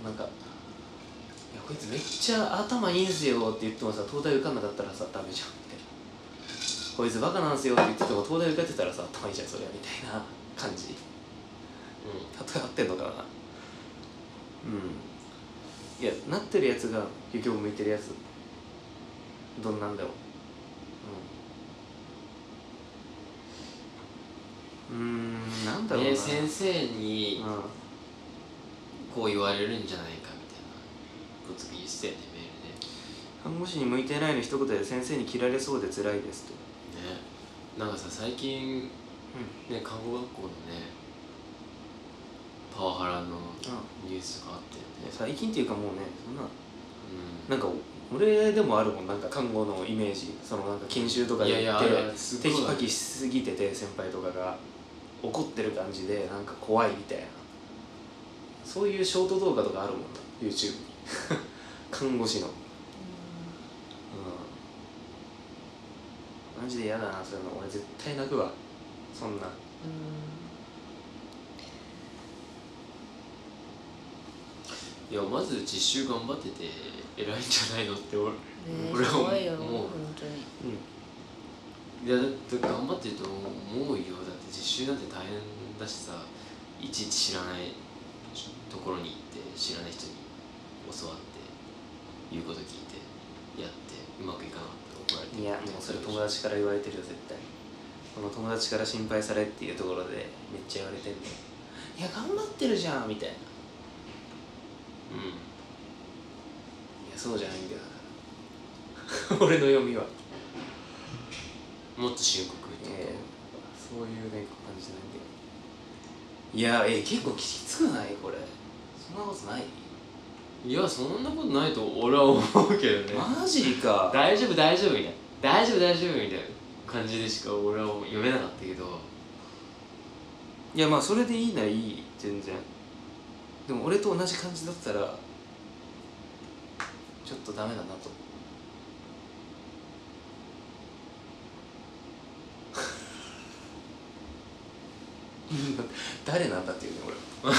なんか「いやこいつめっちゃ頭いいんすよ」って言ってもさ東大受かんなかったらさダメじゃん。みたいな「こいつバカなんすよ」って言ってても東大受かってたらさ頭いいじゃんそれはみたいな感じ。例え合ってんのかな。うん。いやなってるやつが結局向いてるやつどんなんでもううーんなんだろうな、ね先生にうんこう言われるんじゃないかみたいなこと言ってたよねメールで看護師に向いてないの一言で先生に切られそうで辛いですと。ね。なんかさ最近ね看護学校のねパワハラのニュースとかあったよね。最近っていうかもうねそんなうなんか俺でもあるもんなんか看護のイメージ。そのなんか研修とかでいや行っていやあれすごい。テキパキしすぎてて先輩とかが怒ってる感じでなんか怖いみたいな。そういうショート動画とかあるもんな YouTube に。看護師の。うん。マジで嫌だなそういうの。俺絶対泣くわ。そんな。いやまず実習頑張ってて偉いんじゃないのって俺ね俺はすごいよもう。本当に。いやだって頑張ってると思うよ実習なんて大変だしさいちいち知らないところに行って知らない人に教わって言うこと聞いてやってうまくいかなかったら怒られていやもうそれ友達から言われてるよ絶対。この友達から心配されっていうところでめっちゃ言われてんねいや頑張ってるじゃんみたいな。うん。いやそうじゃないんだよ。俺の読みは。もっと深刻ってこと、ええそういうね感じなんだよ。いやえ結構きつくない？これ。そんなことない？いやそんなことないと俺は思うけどね。マジか。大丈夫大丈夫みたいな。大丈夫大丈夫みたいな感じでしか俺は読めなかったけど。いやまあそれでいいならいい全然。でも俺と同じ感じだったらちょっとダメだなと 誰なんだっていうね俺。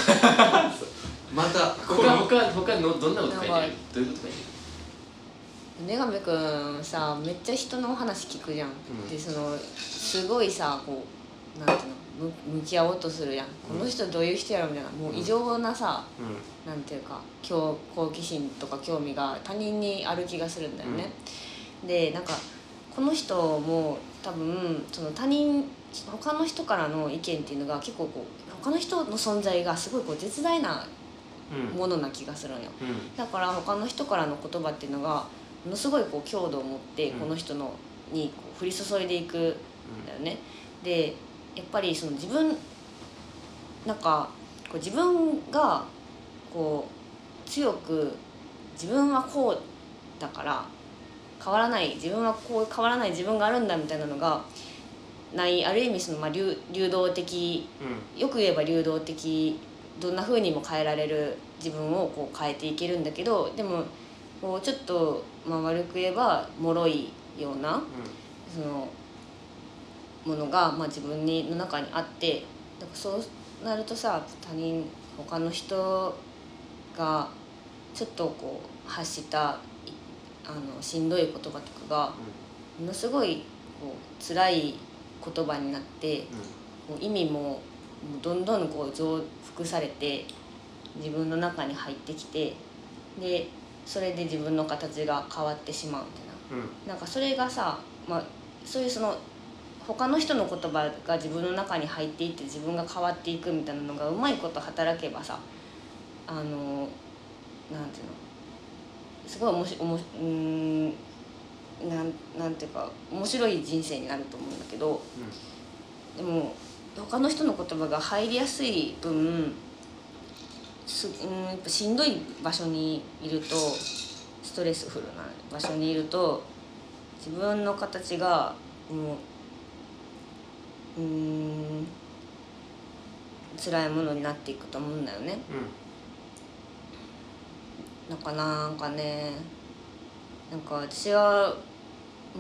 またこ他の他他のどんなこと書いてる？どういうこと書いてる？女神くんさめっちゃ人の話聞くじゃん、ん。でそのすごいさこうなんていうの？む向き合おうとするやん、この人どういう人やろみたいな。もう異常なさ、うなんていうか興好奇心とか興味が他人にある気がするんだよね、でなんかこの人も多分その他人他の人からの意見っていうのが結構こう他の人の存在がすごいこう絶大なものな気がするんよ。うん。だから他の人からの言葉っていうのがものすごいこう強度を持ってうん。この人のにこう降り注いでいくんだよね。でやっぱりその自分なんかこう自分がこう強く自分はこうだから変わらない自分はこう変わらない自分があるんだみたいなのがないある意味そのまあ流流動的うん。よく言えば流動的どんな風にも変えられる自分をこう変えていけるんだけどでもこうちょっと、まあ、悪く言えば脆いようなそのものが、まあ、自分にの中にあってだからそうなるとさ他人他の人がちょっとこう発したいあのしんどい言葉とかがものすごいこう辛い言葉になってこう意味もどんどんこう増幅されて自分の中に入ってきてでそれで自分の形が変わってしまうみたいな。うんうんなんかそれがさ、まあ、そういうその他の人の言葉が自分の中に入っていって自分が変わっていくみたいなのがうまいこと働けばさあのなんていうのすごいおもしおもしうーんなんなんていうか面白い人生になると思うんだけどでも他の人の言葉が入りやすい分すうんやっぱしんどい場所にいるとストレスフルな場所にいると自分の形がもううーん辛いものになっていくと思うんだよね。なんかなんかねなんか私は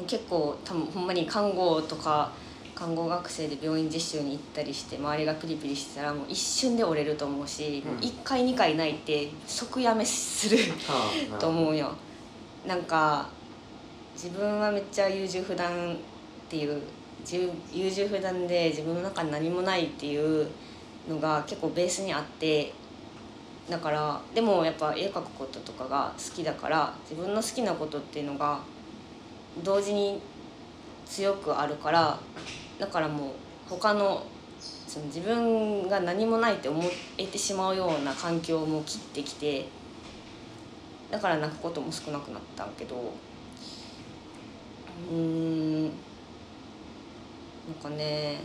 結構多分ほんまに看護とか看護学生で病院実習に行ったりして周りがピリピリしてたらもう一瞬で折れると思うし、うん。もう1回2回泣いて即やめするはあと思うよ。なんか自分はめっちゃ優柔不断っていう優柔不断で自分の中に何もないっていうのが結構ベースにあってだからでもやっぱ絵描くこととかが好きだから自分の好きなことっていうのが同時に強くあるからだからもう他のその自分が何もないって思えてしまうような環境も切ってきてだから泣くことも少なくなったけどうーんなんかね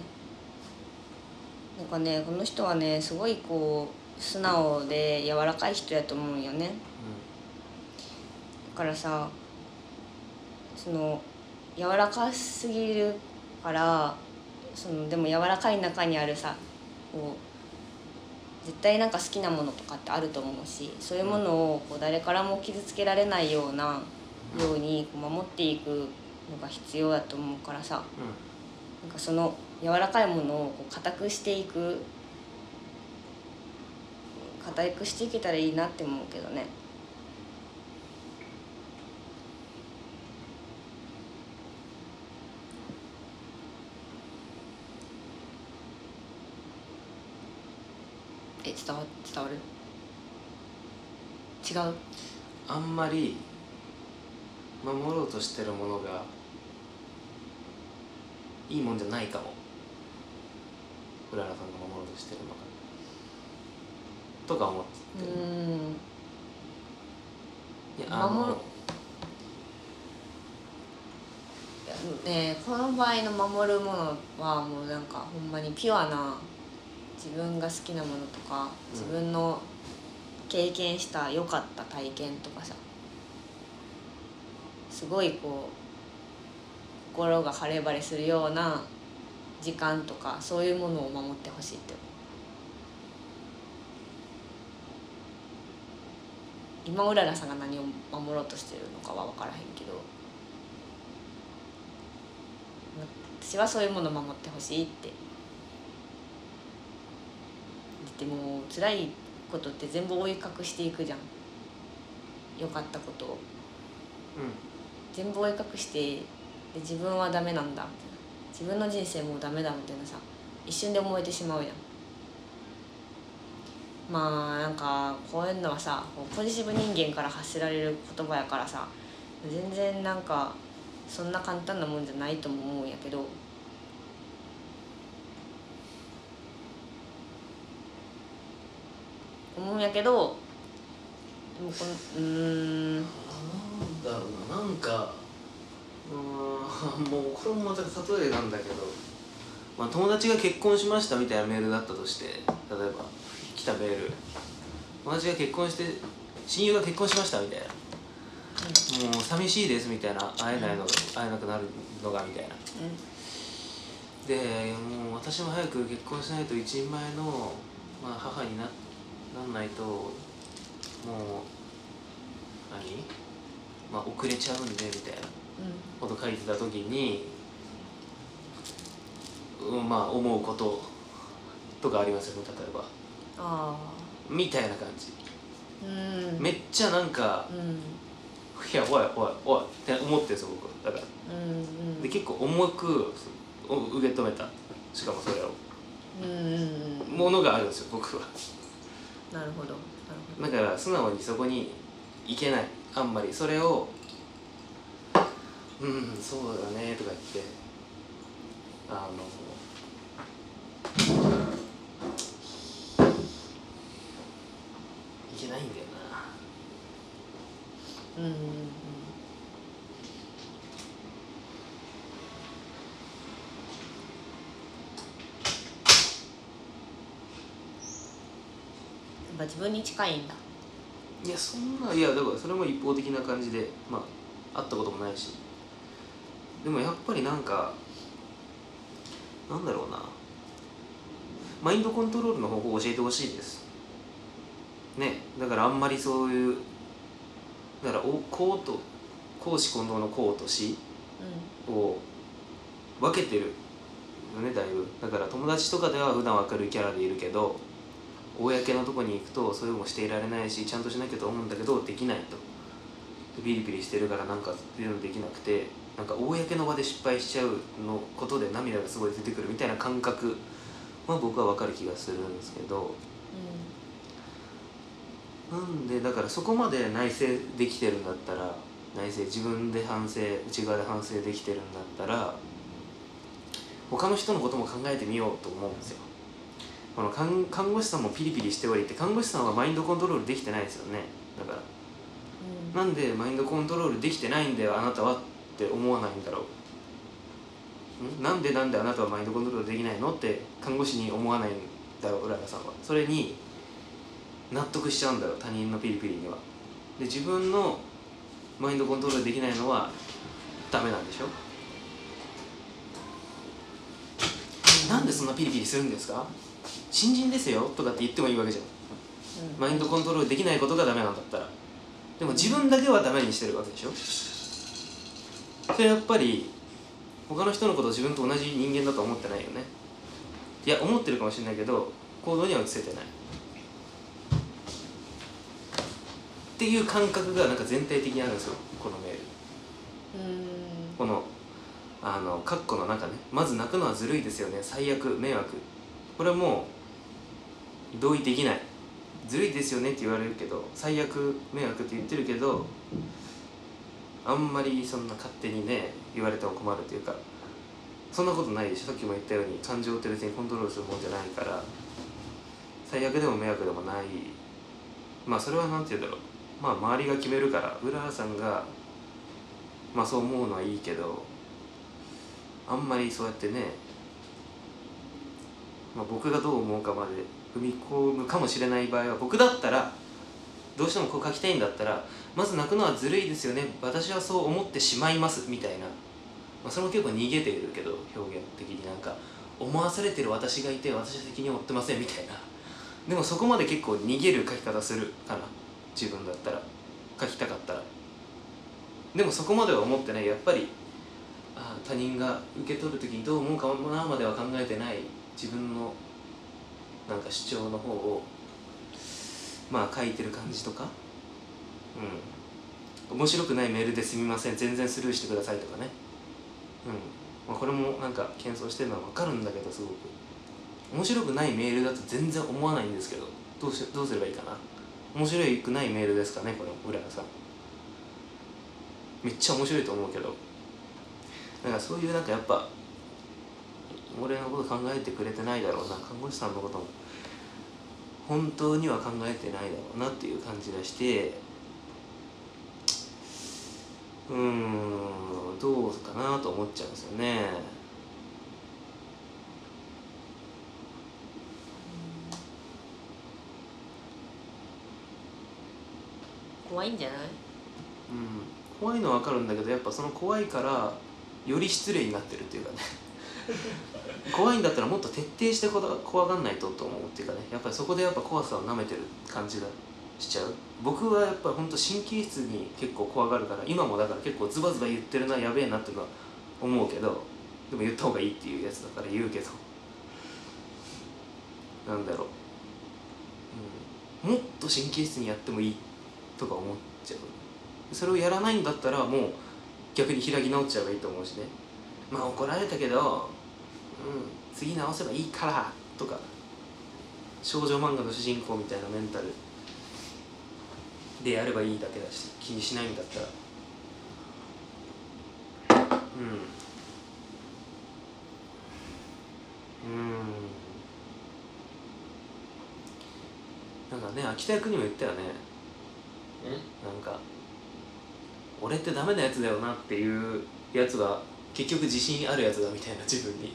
なんかねこの人はねすごいこう素直で柔らかい人やと思うんよね。だからさその柔らかすぎるからそのでも柔らかい中にあるさこう絶対なんか好きなものとかってあると思うしそういうものをこう誰からも傷つけられないようなようにこう守っていくのが必要だと思うからさ。なんかその柔らかいものをこう硬くしていく硬くしていけたらいいなって思うけどねえ伝わ伝わる？違う？あんまり守ろうとしてるものがいいもんじゃないかも。浦原さんが守ろうとしてるのが。とか思ってて、うーん。いやあ守る。のねこの場合の守るものはもうなんかほんまにピュアな自分が好きなものとかうん。自分の経験した良かった体験とかさすごいこう心が晴れ晴れするような時間とかそういうものを守ってほしいって今うららさんが何を守ろうとしてるのかは分からへんけど私はそういうものを守ってほしいってでも辛いことって全部追い隠していくじゃん。良かったことを。う全部追い隠してで自分はダメなんだみたいな。自分の人生もうダメだみたいなさ一瞬で思えてしまうじゃん。まあなんかこういうのはさポジティブ人間から発せられる言葉やからさ全然なんかそんな簡単なもんじゃないとも思うんやけど思うんやけどでもこのうーん。んなんだろうななんかうーん もうこれもまた例えなんだけど、まあ、友達が結婚しましたみたいなメールだったとして例えば来たメール。友達が結婚して親友が結婚しましたみたいな。もう寂しいですみたいな。会えないのが会えなくなるのがみたいな。でもう私も早く結婚しないと一人前の、まあ、母にななんないともう何、まあ、遅れちゃうんでみたいな。こと書いてた時に、うん、まあ思うこととかありますよね例えば。あみたいな感じ。あうん。めっちゃなんかうん。いやおいおいおいって思ってるんですよ僕だから。うんうん。で結構重くお受け止めた。しかもそれを。うんうんうん。ものがあるんですよ僕はなるほど。なるほだから素直にそこに行けない。あんまりそれを「うんそうだね」とか言ってあのいけないんだよな。どうんうんうんやっぱ自分に近いんだ。いいやそんないやだからそれも一方的な感じでまあ会ったこともないし。でもやっぱりなんかなんだろうな。マインドコントロールの方法を教えてほしいです。ね。だからあんまりそういうだからお公と公私混同の公と私を分けてるよねだいぶ。だから友達とかでは普段明るいキャラでいるけど公のとこに行くとそういうのもしていられないしちゃんとしなきゃと思うんだけどできないと。でピリピリしてるからなんかっていうのできなくてなんか公の場で失敗しちゃうのことで涙がすごい出てくるみたいな感覚は僕は分かる気がするんですけど。なんでだからそこまで内省できてるんだったら内省自分で反省内側で反省できてるんだったら他の人のことも考えてみようと思うんですよこの看看護師さんもピリピリしておりって看護師さんはマインドコントロールできてないですよね。だから。なんでマインドコントロールできてないんだよあなたはって思わないんだろう。ん？なんでなんであなたはマインドコントロールできないのって看護師に思わないんだろう。うららさんはそれに納得しちゃうんだよ他人のピリピリには。で自分のマインドコントロールできないのはダメなんでしょ？なんでそんなピリピリするんですか？新人ですよとかって言ってもいいわけじゃん。マインドコントロールできないことがダメなんだったら。でも自分だけはダメにしてるわけでしょ。それやっぱり他の人のことを自分と同じ人間だと思ってないよね。いや思ってるかもしれないけど行動には移せてない。っていう感覚がなんか全体的にあるんですよ。このメール。このあの括弧の中ね。まず泣くのはずるいですよね。最悪迷惑これも同意できない。ずるいですよねって言われるけど最悪迷惑って言ってるけどあんまりそんな勝手にね言われても困るというかそんなことないでしょ。さっきも言ったように感情って別にコントロールするもんじゃないから最悪でも迷惑でもない。まあそれは何て言うんだろう。まあ周りが決めるから浦原さんがまあそう思うのはいいけどあんまりそうやってね、まあ、僕がどう思うかまで踏み込むかもしれない場合は僕だったらどうしてもこう書きたいんだったらまず泣くのはずるいですよね。私はそう思ってしまいますみたいな、まあ、それも結構逃げてるけど表現的になんか。思わされてる私がいて私は責任を負ってませんみたいな。でもそこまで結構逃げる書き方するかな。自分だったら。書きたかったら。でもそこまでは思ってない。やっぱりあ他人が受け取る時にどう思うかもなまでは考えてない。自分のなんか主張の方をまあ書いてる感じとかうん。面白くないメールですみません全然スルーしてくださいとかね。うん、まあ、これもなんか謙遜してるのは分かるんだけどすごく。面白くないメールだと全然思わないんですけどどうしどうすればいいかな。面白くないメールですかねこの浦田さん。めっちゃ面白いと思うけど。なんかそういうなんかやっぱ俺のこと考えてくれてないだろうな看護師さんのことも。本当には考えてないだろうなっていう感じがして。うーんどうかなと思っちゃうんですよね。怖いんじゃない？うん怖いのは分かるんだけどやっぱその怖いからより失礼になってるっていうかね怖いんだったらもっと徹底して怖がんないとと思うっていうかねやっぱりそこでやっぱ怖さをなめてる感じがしちゃう。僕はやっぱりほんと神経質に結構怖がるから今もだから結構ズバズバ言ってるなやべえなって思うけどでも言った方がいいっていうやつだから言うけど。なんだろう、うん、もっと神経質にやってもいいとか思っちゃう。それをやらないんだったらもう逆に開き直っちゃえばいいと思うしね。まあ怒られたけど、次直せばいいからとか。少女漫画の主人公みたいなメンタル。でやればいいだけだし気にしないんだったら。うん。うん。なんかね秋田役にも言ったよね。なんか俺ってダメなやつだよなっていうやつは結局自信あるやつだみたいな自分に。うん。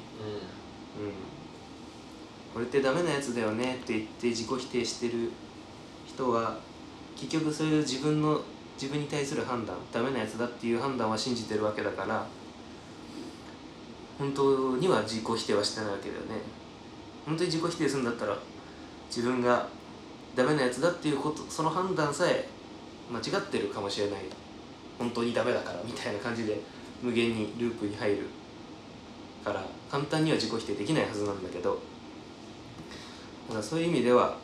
俺ってダメなやつだよねって言って自己否定してる人は結局そういう自分の自分に対する判断ダメなやつだっていう判断は信じてるわけだから本当には自己否定はしてないわけだよね。本当に自己否定するんだったら自分がダメなやつだっていうことその判断さえ間違ってるかもしれない。本当にダメだからみたいな感じで無限にループに入るから簡単には自己否定できないはずなんだけどだそういう意味では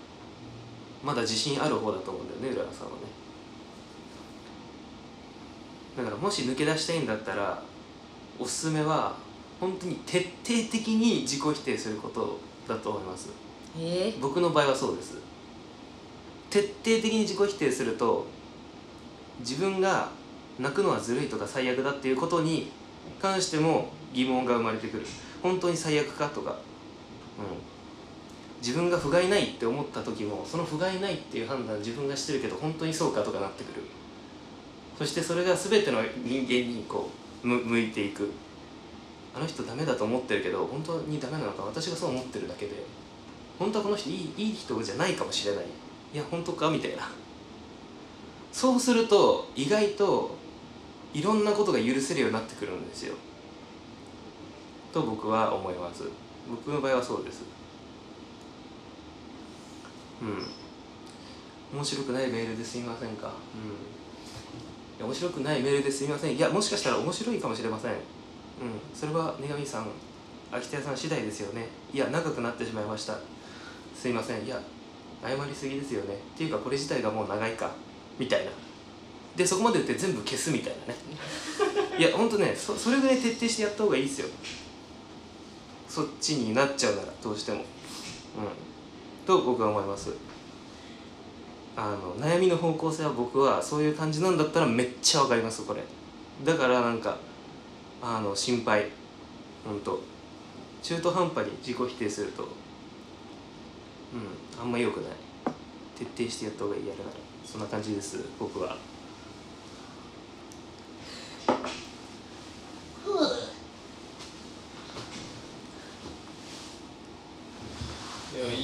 まだ自信ある方だと思うんだよね浦和さんはね。だからもし抜け出したいんだったらおすすめは本当に徹底的に自己否定することだと思います。え？僕の場合はそうです。徹底的に自己否定すると自分が泣くのはずるいとか最悪だっていうことに関しても疑問が生まれてくる。本当に最悪かとか、うん、自分が不甲斐ないって思った時もその不甲斐ないっていう判断自分がしてるけど本当にそうかとかなってくる。そしてそれが全ての人間にこう向いていく。あの人ダメだと思ってるけど本当にダメなのか。私がそう思ってるだけで。本当はこの人いいいい人じゃないかもしれない。いや本当か？みたいな。そうすると意外といろんなことが許せるようになってくるんですよ。と僕は思います。僕の場合はそうです。うん。面白くないメールですみませんか？うん。いや面白くないメールですみません。いやもしかしたら面白いかもしれません。うん。それはねがみさん秋田屋さん次第ですよね。いや長くなってしまいました。すいません。いや謝りすぎですよね。っていうかこれ自体がもう長いか。みたいな。でそこまで言って全部消すみたいなね。いやほんとねそそれぐらい徹底してやった方がいいですよ。そっちになっちゃうならどうしても。うん。と僕は思います。あの悩みの方向性は僕はそういう感じなんだったらめっちゃわかりますこれ。だからなんかあの心配。ほんと中途半端に自己否定すると。うん。あんま良くない。徹底してやった方がいいやるなら。そんな感じです僕は。いやいい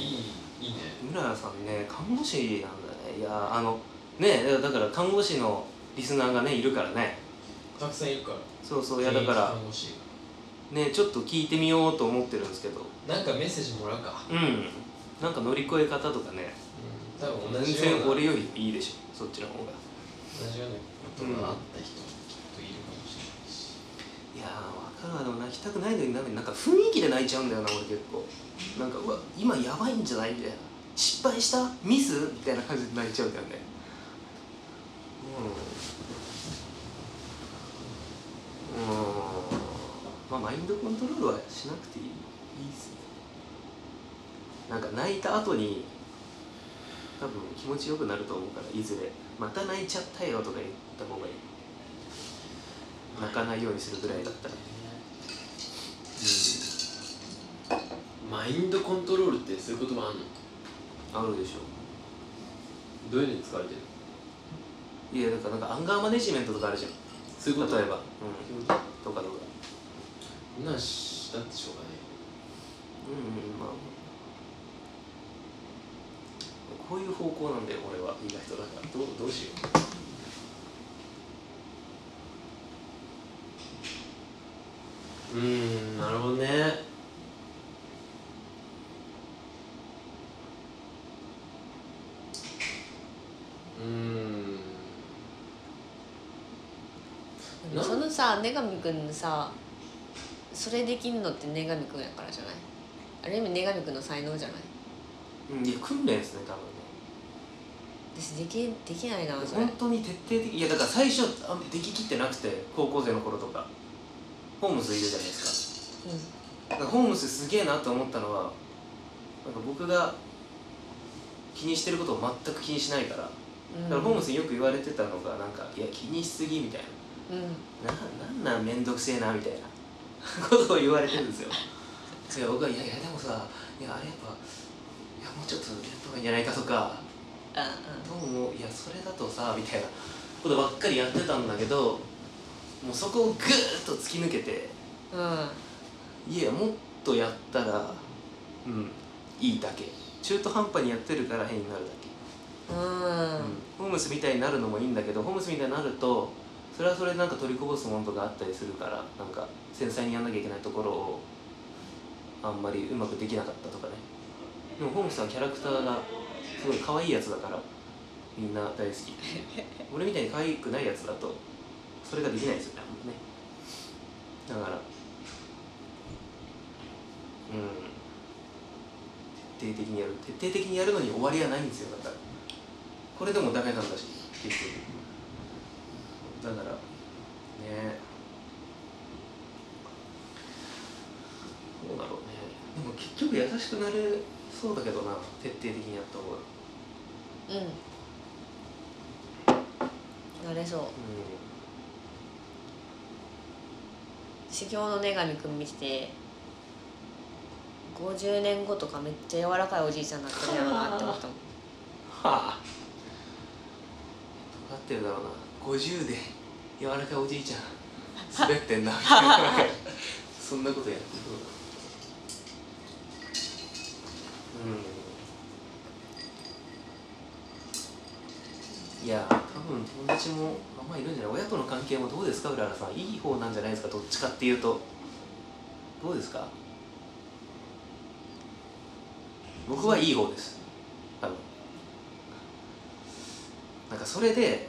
いいね。村谷さんね看護師なんだね。いやあのねだから看護師のリスナーがねいるからね。たくさんいるから。そうそういやだから看護師。ねちょっと聞いてみようと思ってるんですけど。なんかメッセージもらうか。うん。なんか乗り越え方とかね。うん。多分同全じような。然俺よりいいでしょ。そっちの方が。同じようなことがあった人。もきっといるかもしれないしいやー分かるわ。でも泣きたくないのになんか雰囲気で泣いちゃうんだよな俺結構。なんかうわ今やばいんじゃない？みたいな。失敗した？ミス？みたいな感じで泣いちゃうんだよね。うん。うん。まあマインドコントロールはしなくていいいいっすね。なんか泣いた後に多分気持ちよくなると思うからいずれ。また泣いちゃったよとか言った方がいい。泣かないようにするぐらいだったらマインドコントロールってそういう言葉あんの？あるでしょ。どういうのに使われてるいやだからなんかアンガーマネジメントとかあるじゃん。そういうこと？例えば、うん、と？とかとか。そんなんしたってしょうがないうんうんまあ。こういう方向なんだよ俺は。意外とだから。どうどうしようーんなるほどね。うーん。そのさ女神くんのさそれできんのって女神くんやからじゃない？ある意味女神くんの才能じゃない？ううんいや訓練ですね多分ね。私できできないなそれ。本当に徹底的いやだから最初あでききってなくて高校生の頃とかホームズいるじゃないですか。うだからホームズすげえなと思ったのはなんか僕が気にしてることを全く気にしないから。だん。からホームズによく言われてたのがなんかいや気にしすぎみたいうん。なななんなんめんどくせえなみたいな。ことを言われてるんですよ。いや僕はいやいやでもさいやあれやっぱいやもうちょっとやった方がいいんじゃないかとか。どうもいやそれだとさみたいなことばっかりやってたんだけどもうそこをグーッと突き抜けていやもっとやったらうんいいだけ。中途半端にやってるから変になるだけ。うん。ホームスみたいになるのもいいんだけどホームスみたいになるとそれはそれでなんか取りこぼすものとかあったりするからなんか繊細にやんなきゃいけないところをあんまりうまくできなかったとかね。でもホームスはキャラクターがすごい可愛いやつだからみんな大好き。俺みたいに可愛くないやつだとそれができないですよねね。だからうん。徹底的にやる。徹底的にやるのに終わりはないんですよだから。これでもダメなんだし結局。だからね。どうだろうね。でも結局優しくなれそうだけどな徹底的にやった方が。うん。なれそう。う修行の女神くん見てて50年後とかめっちゃ柔らかいおじいちゃんになってるやろうなって思ったもん。んはあ。なってるだろうな。50で柔らかいおじいちゃん滑ってんな。みたいなそんなことやってそうだうん。いや多分友達もまいるんじゃない？親との関係もどうですか？うららさん。いい方なんじゃないですか？どっちかっていうと。どうですか？僕はいい方です。多分。なんかそれで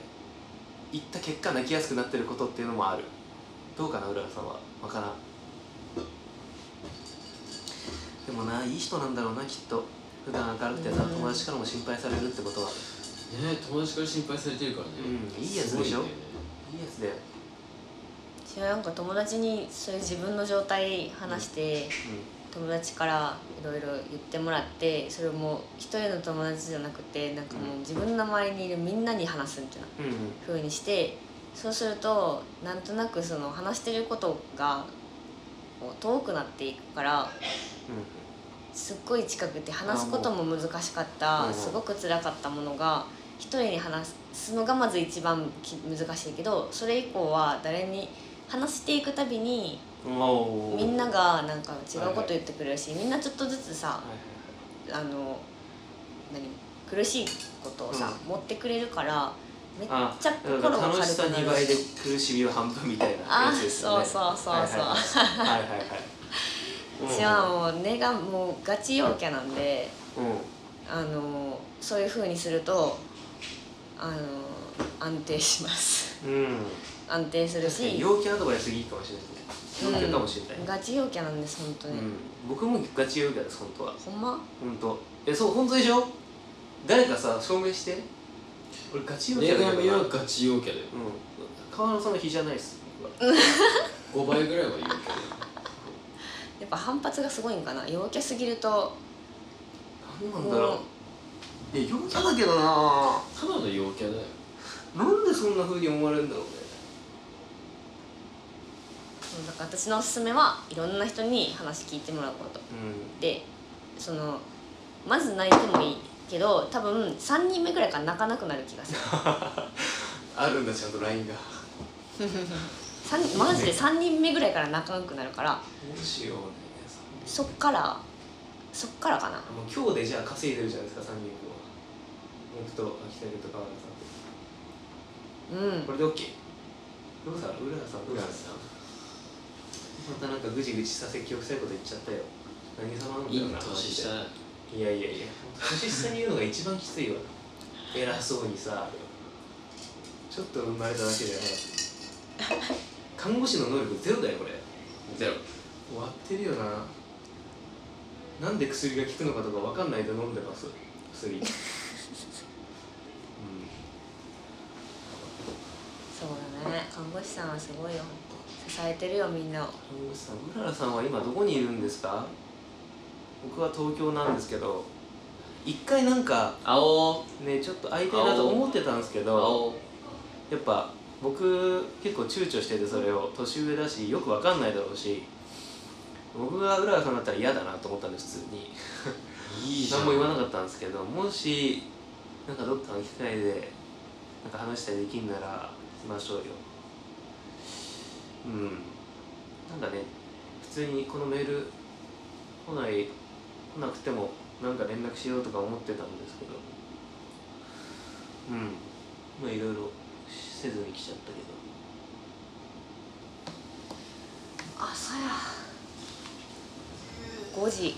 言った結果泣きやすくなってることっていうのもある。どうかな？うららさんは。わからん。でもないい人なんだろうなきっと。普段明るくてさうん。友達からも心配されるってことはね友達から心配されてるからね。うんいいやつでしょ？ね。いいやつだよ。私はなんか友達にそういう自分の状態話して、友達からいろいろ言ってもらってそれも一人の友達じゃなくてなんかもう自分の周りにいるみんなに話すみたいなうんうにしてそうするとなんとなくその話してることが遠くなっていくからすっごい近くて話すことも難しかっあたすごく辛かったものが一人に話すのがまず一番き難しいけどそれ以降は誰に話していくたびにみんながなんか違うこと言ってくれるしみんなちょっとずつさはいはいはい。あの何苦しいことをさ、持ってくれるからめっあちゃだ心が軽くなる。さ2倍で苦しみは半分みたいなやつですよね。あそうそうそうそう。はいはいはい。はいはいはい。私はもう根がもうガチ陽キャなんでうん。あのそういうふうにするとあの安定します。うん、うん、安定するし、陽気アドバイスいいかもしれないですね陽キャかもしれない、ガチ陽キャなんです本当に、うん、僕もガチ陽キャです本当は。ほんま？本当。えそう本当でしょ？誰かさ証明して。俺ガチ陽キャ女だけどな。うん神はガチ陽キャだよ。川野さんの日じゃないっす。僕は5倍ぐらいは陽キャだよ。やっぱ反発がすごいんかな。陽キャすぎると。何なんだろういや陽キャだけどな。ただの陽キャだよ。なんでそんな風に思われるんだろうね。そうだから私のおすすめはいろんな人に話聞いてもらうこと。うでそのまず泣いてもいいけど多分3人目ぐらいから泣かなくなる気がする。ん あるんだちゃんと LINE が。三マジで3人目ぐらいから泣かなくなるからどうしようねそっからそっからかな。もう今日でじゃあ稼いでるじゃないですか3人分は僕と秋田と川原さんうんこれで OK どうさ浦原さんどう浦さ？原さん。またなんかぐちぐちさせ記憶臭いこと言っちゃったよ。何様なんだよな年したマジで。いやいやいや。年下に言うのが一番きついわ。偉そうにさ。ちょっと生まれただけで看護師の能力ゼロだよこれ。ゼロ。終わってるよな。なんで薬が効くのかとか分かんないで飲んでます。薬うんそうだね。看護師さんはすごいよ。支えてるよみんなを。看護師さんうららさんは今どこにいるんですか？僕は東京なんですけど一回なんか青。ねちょっと会いたいなと思ってたんですけど青。やっぱ僕結構躊躇しててそれを。年上だしよく分かんないだろうし僕がうららさんだったら嫌だなと思ったんです普通に。いいじゃん。何も言わなかったんですけどもしなんかどっかの機会でなんか話したりできんならしましょうよ。うん。なんかね普通にこのメール来ない来なくてもなんか連絡しようとか思ってたんですけど。うん。まあいろいろせずに来ちゃったけど。あそうや。5時。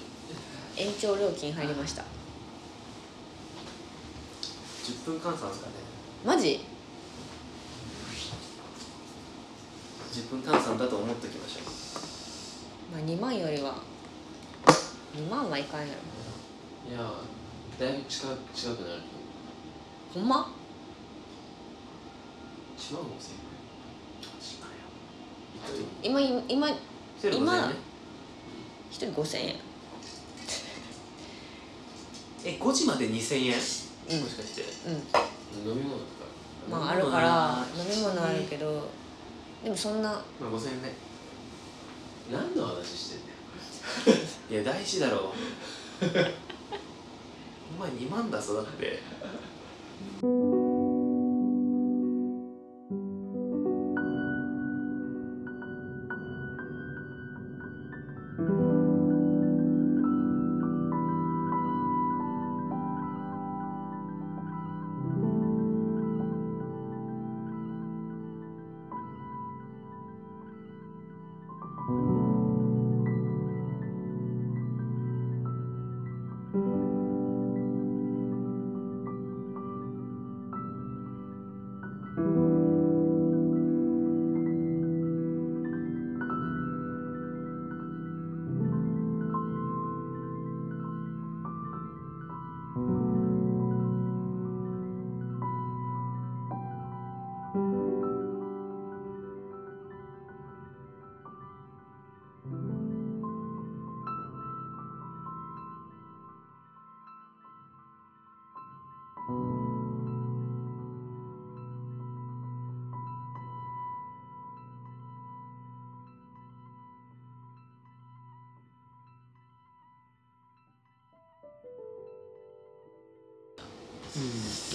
延長料金入りました。10分換算ですかね。マジ？10分換算だと思っときましょう。まあ2万よりは2万はいかんやろ。いやだいぶ近く近くなるよ。ほんま？1万5000円。今今今セル5000今ね。1人5000円。え5時まで2000円？うん。もしかして。うん。飲み物とか。まああるから飲み物あるけどでもそんなまあ5000円ね。何の話してんだよ。いや大事だろお前2万だぞだって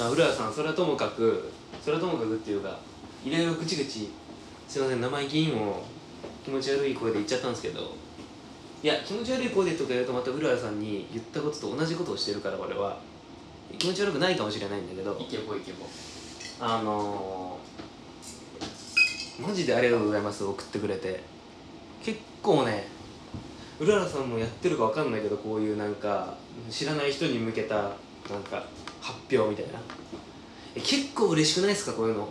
あ浦谷さんそれはともかくそれはともかくっていうかいろいろぐちぐちすいません生意気にも気持ち悪い声で言っちゃったんですけどいや気持ち悪い声でとか言うとまた浦谷さんに言ったことと同じことをしてるから俺は。気持ち悪くないかもしれないんだけどイケボイケボあのー、マジでありがとうございます送ってくれて。結構ねうららさんもやってるかわかんないけどこういうなんか知らない人に向けたなんか発表みたいな。結構嬉しくないですかこういうの？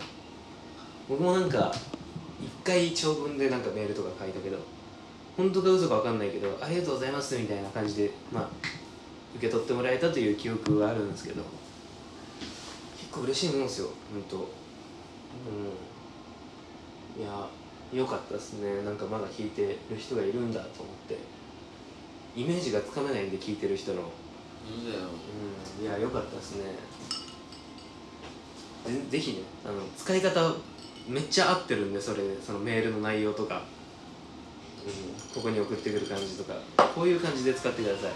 僕もなんか一回長文でなんかメールとか書いたけど本当か嘘かわかんないけどありがとうございますみたいな感じでまあ受け取ってもらえたという記憶はあるんですけど結構嬉しいもんですよ本当。うん。いや良かったですね。なんかまだ聞いてる人がいるんだと思って。イメージがつかめないんで聞いてる人のいいだようん。いや良かったですね。ぜぜひねあの使い方めっちゃ合ってるんでそれそのメールの内容とか、うん、ここに送ってくる感じとか。こういう感じで使ってください。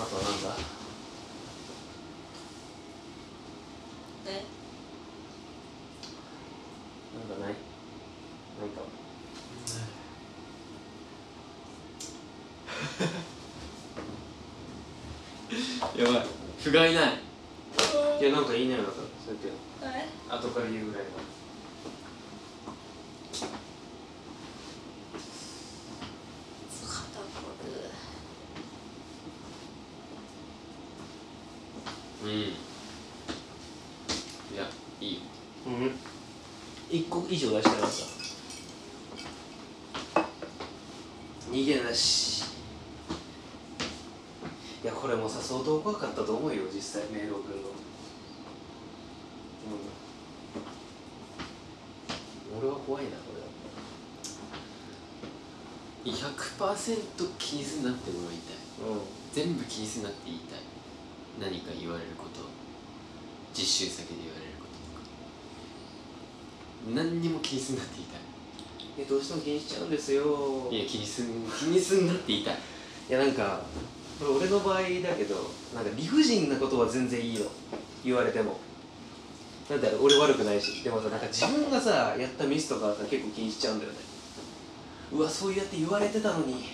あとはなんだ？えなんかないないかやばい。不甲斐ない。いやなんか言いなよなそうやって。え後から言うぐらいの肩こるうんいやいいようん1個以上出したらさ逃げなしいやこれもさ相当怖かったと思うよ実際メール送るのうん俺は怖いなこれだ100%気にすんなっても言いたい。うん。全部気にすんなって言いたい。何か言われること。実習先で言われることとか。何にも気にすんなって言いたえどうしても気にしちゃうんですよ。いいや気にすん気にすんなって言いたい。いやなんかこれ俺の場合だけどなんか理不尽なことは全然いいの。言われても。なんだろう俺悪くないし。でもさなんか自分がさやったミスとかはさ結構気にしちゃうんだよねうわそうやって言われてたのに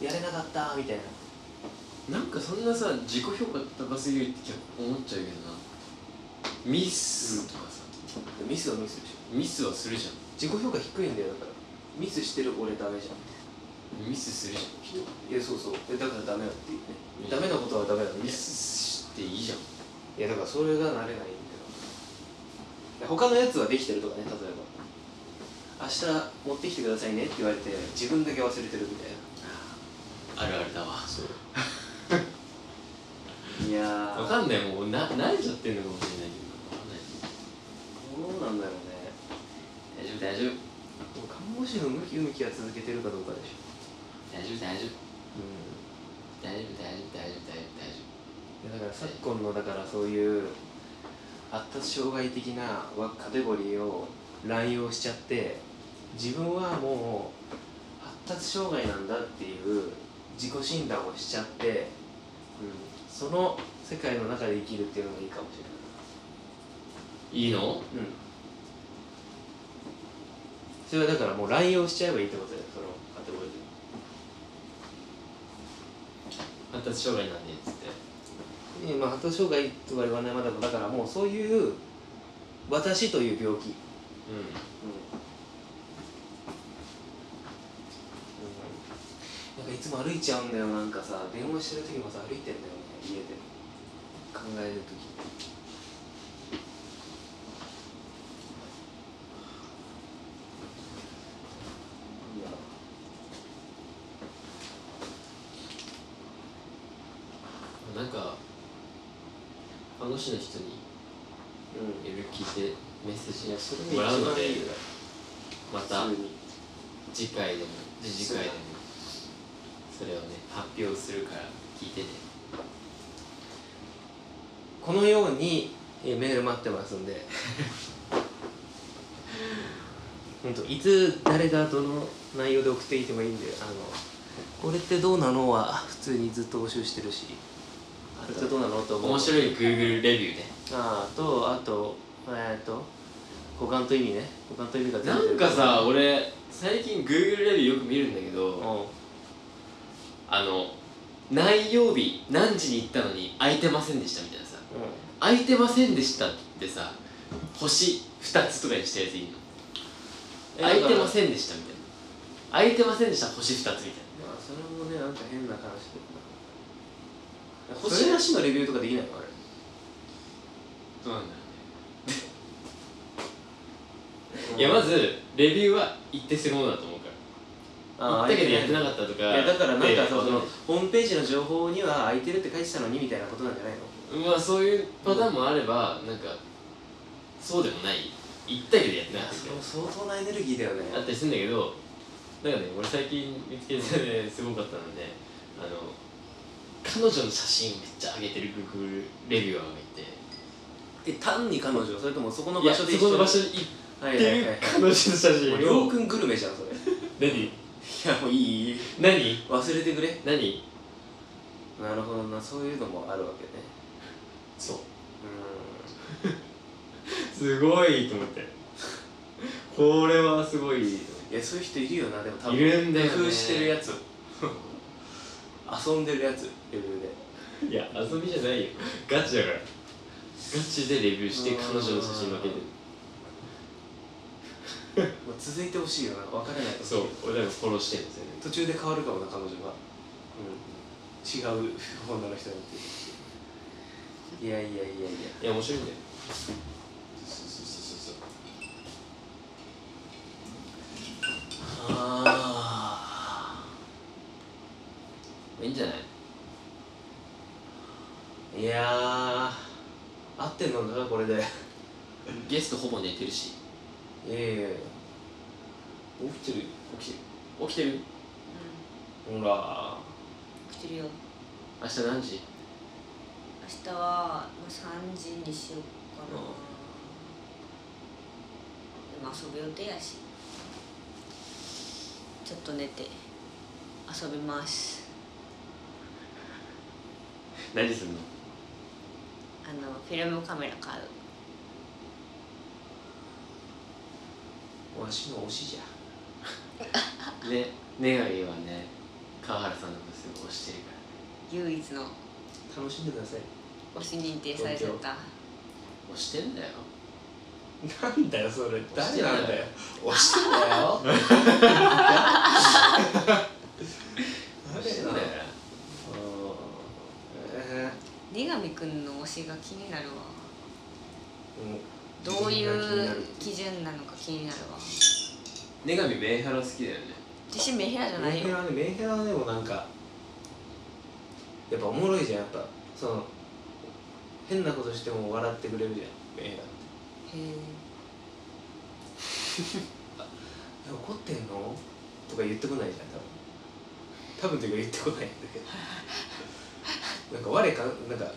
やれなかったみたいな。なんかそんなさ自己評価高すぎるって思っちゃうけどな。ミスとかさ、ミスはミスでしょ。ミスはするじゃ自己評価低いんだよだから。ミスしてる俺ダメじゃん。んミスするじゃん人。いやそうそう。えだからダメだっていうね。うん。ダメなことはダメだミスしていいじゃん。いやだからそれが慣れないんだよ。他のやつはできてるとかね例えば明日持ってきてくださいねって言われて自分だけ忘れてるみたいな。あるあるだわ。そう。いやー。わかんない。もうな慣れちゃってるのかもしれないけど。どうなんだろうね。大丈夫大丈夫。看護師の向き不向きは続けてるかどうかでしょ。大丈夫大丈夫。うん。大丈夫大丈夫大丈夫大丈夫大丈いやだから昨今のだからそういう発達障害的なわカテゴリーを乱用しちゃって自分はもう発達障害なんだっていう自己診断をしちゃって、うん、その世界の中で生きるっていうのがいいかもしれない。夫いいの？うん。それはだからもう乱用しちゃえばいいってことだよそのカテゴリー。発達障害なんでっつって。えーまあ、発達障害とは言わないまだだからもうそういう私という病気、うなんかいつも歩いちゃうんだよなんかさ電話してる時もさ歩いてんだよね家で。考える時なんか看護師の人にうんいろいろ聞いてメッセージもらうのでまた次回でも次次回でもそれをね発表するから聞いてね。このようにえーメール待ってますんで。本当いつ誰がどの内容で送ってきてもいいんであのこれってどうなのは普通にずっと募集してるし。これってどうなのと思う面白い Google レビューね。ああとあとえっと股間と意味ね。股間と意味が全部なんかさ俺最近 Google レビューよく見るんだけうん。どあの何曜日何時に行ったのに空いてませんでしたみたいなさ。空いてませんでしたってさ星2つとかにしたやついいの？え空いてまんせんでしたみたいな。空いてませんでした星2つみたいまあそれもねなんか変な話だな星なしのレビューとかできないのあれ。うなんだね。いやまずレビューは一定するものだと思う行ったけどやってなかったとか。いやだからなんかでそのホームページの情報には空いてるって書いてたのにみたいなことなんじゃないの？まあそういうパターンもあればなんかそうでもない。行ったけどやってなかった。それも相当なエネルギーだよね。あったりするんだけどなんかね俺最近見つけてねすごかったのであの彼女の写真めっちゃ上げてる Google レビュアーがいて。え単に彼女？それともそこの場所でそこの場所にに行っはいてる彼女の写真りょうをくんグルメじゃんそれ い何やもういい。何？忘れてくれ。何？なるほどな。そういうのもあるわけね。そう。うすごいと思って。これはすごい。んいやそういう人いるよな。でも多分いるんだよね。工夫してるやつ。遊んでるやつレビューで。いや遊びじゃないよ。ガチだから。ガチでレビューして彼女の写真分けてる まあ続いてほしいよな。分からないとそう。俺らがフォローしてるんですよね途中で変わるかもな彼女が、うん、違う女の人になって。いやいやいやいや。いや面白いんだよ。そうそうそうそうあいいんじゃない？ーいやー。合ってんのかこれで。ゲストほぼ寝てるし。いやいやいや起きてる起きてる。起きてるほら。来てるよ。明日何時？明日はもう3時にしようかな。でも遊ぶ予定やし。ちょっと寝て遊びます。何すんの？あのフィルムカメラ買う。わしの推しじゃね願いはね川原さんのことすごい推してるか唯一の。楽しんでください。推し認定されちゃった押してんだよ。なんだよそれ。誰なんだよ。押してんだよ。押してんだよ。え根上くんの推しが気になるわ。ーうん。どういうる。基準なのか気になるわ。女神メンヘラ好きだよね私メンヘラじゃないよ。メンヘラねメンヘラはでもなんかやっぱおもろいじゃんやっぱ。その変なことしても笑ってくれるじゃんメンヘラって。へええ 怒ってんの？とか言ってこないじゃん多分。多分というか言ってこないんだけど。なんか我かなんか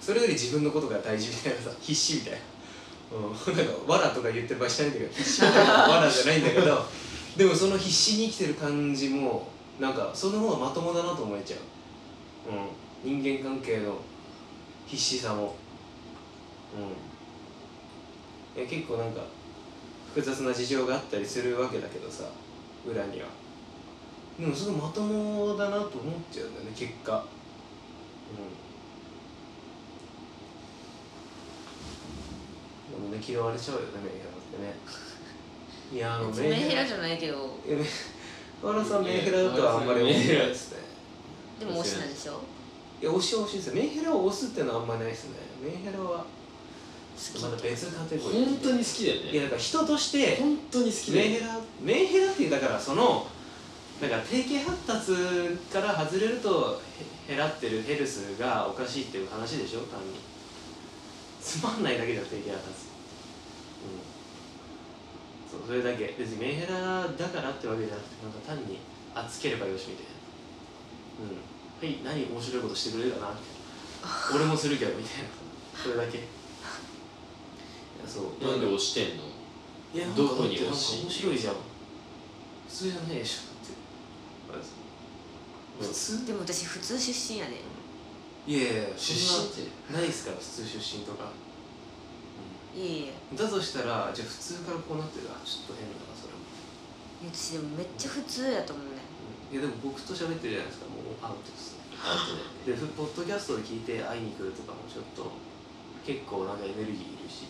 それより自分のことが大事みたいなさ必死みたいな。うん。なんか「わら」とか言ってる場合じゃないんだけど必死みたいな「わら」じゃないんだけどでもその必死に生きてる感じもなんかその方がまともだなと思えちゃう、うん、人間関係の必死さも。うん。いや結構なんか複雑な事情があったりするわけだけどさ裏には。でもそれまともだなと思っちゃうんだよね結果。うん。でもね嫌われちゃうよねメンヘラってね。いやあのメンヘラ。じゃないけど。いやメ河原さんメンヘラだとはあんまり思ってないですね。でも推しなんでしょ？いや推しは推しですよ。メンヘラを推すっていうのはあんまりないですね。メンヘラは好きまた別カテゴリー。本当に好きだよね。いやだから人として本当に好きだよメンヘラメンヘラっていうだからそのだから定型発達から外れるとへ減らってるヘルスがおかしいっていう話でしょ？単に。つまんないだけじゃん定型発達。うんそうそれだけ。別にメンヘラだからってわけじゃなくてなんか単に熱ければよしみたいな。うん。はい何面白いことしてくれるかな。みたいな俺もするけどみたいな。それだけ。いやそう。なんで押してんの？いやどこになんか推し面白いじゃん。普通じゃないでしょだって。普通？でも私普通出身やで。いやいやいや出身って。なないですから普通出身とか、いえだとしたらじゃあ普通からこうなってるあちょっと変だなそれも、いや私でもめっちゃ普通やと思うね。いやでも僕と喋ってるじゃないですか。もうアウトです。ねあとねでふポッドキャストで聞いて会いに来るとかもちょっと結構なんかエネルギーいるし。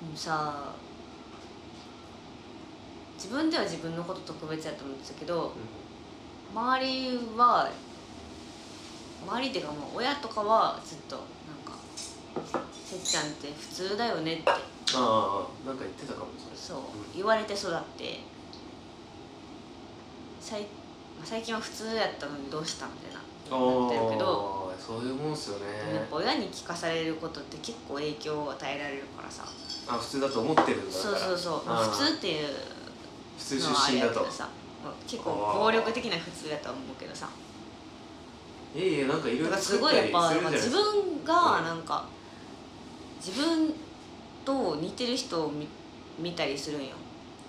もうさ自分では自分のこと特別やと思ってたけど周りは周りっていうかもう親とかはずっとなんか「てっちゃんって普通だよね」って。ああなんか言ってたかもそれ。そう。言われて育って。最最近は普通やったのにどうしたみたいな。なってるけど。そういうもんっすよね。やっぱ親に聞かされることって結構影響を与えられるからさ。あ普通だと思ってるんだそうそうそう、普通っていう普通出身だとさまあ結構暴力的な普通やとは思うけどさ。いやいやなんかいろいろすごいやっぱ自分がなんか自分と似てる人を見見たりするんよ。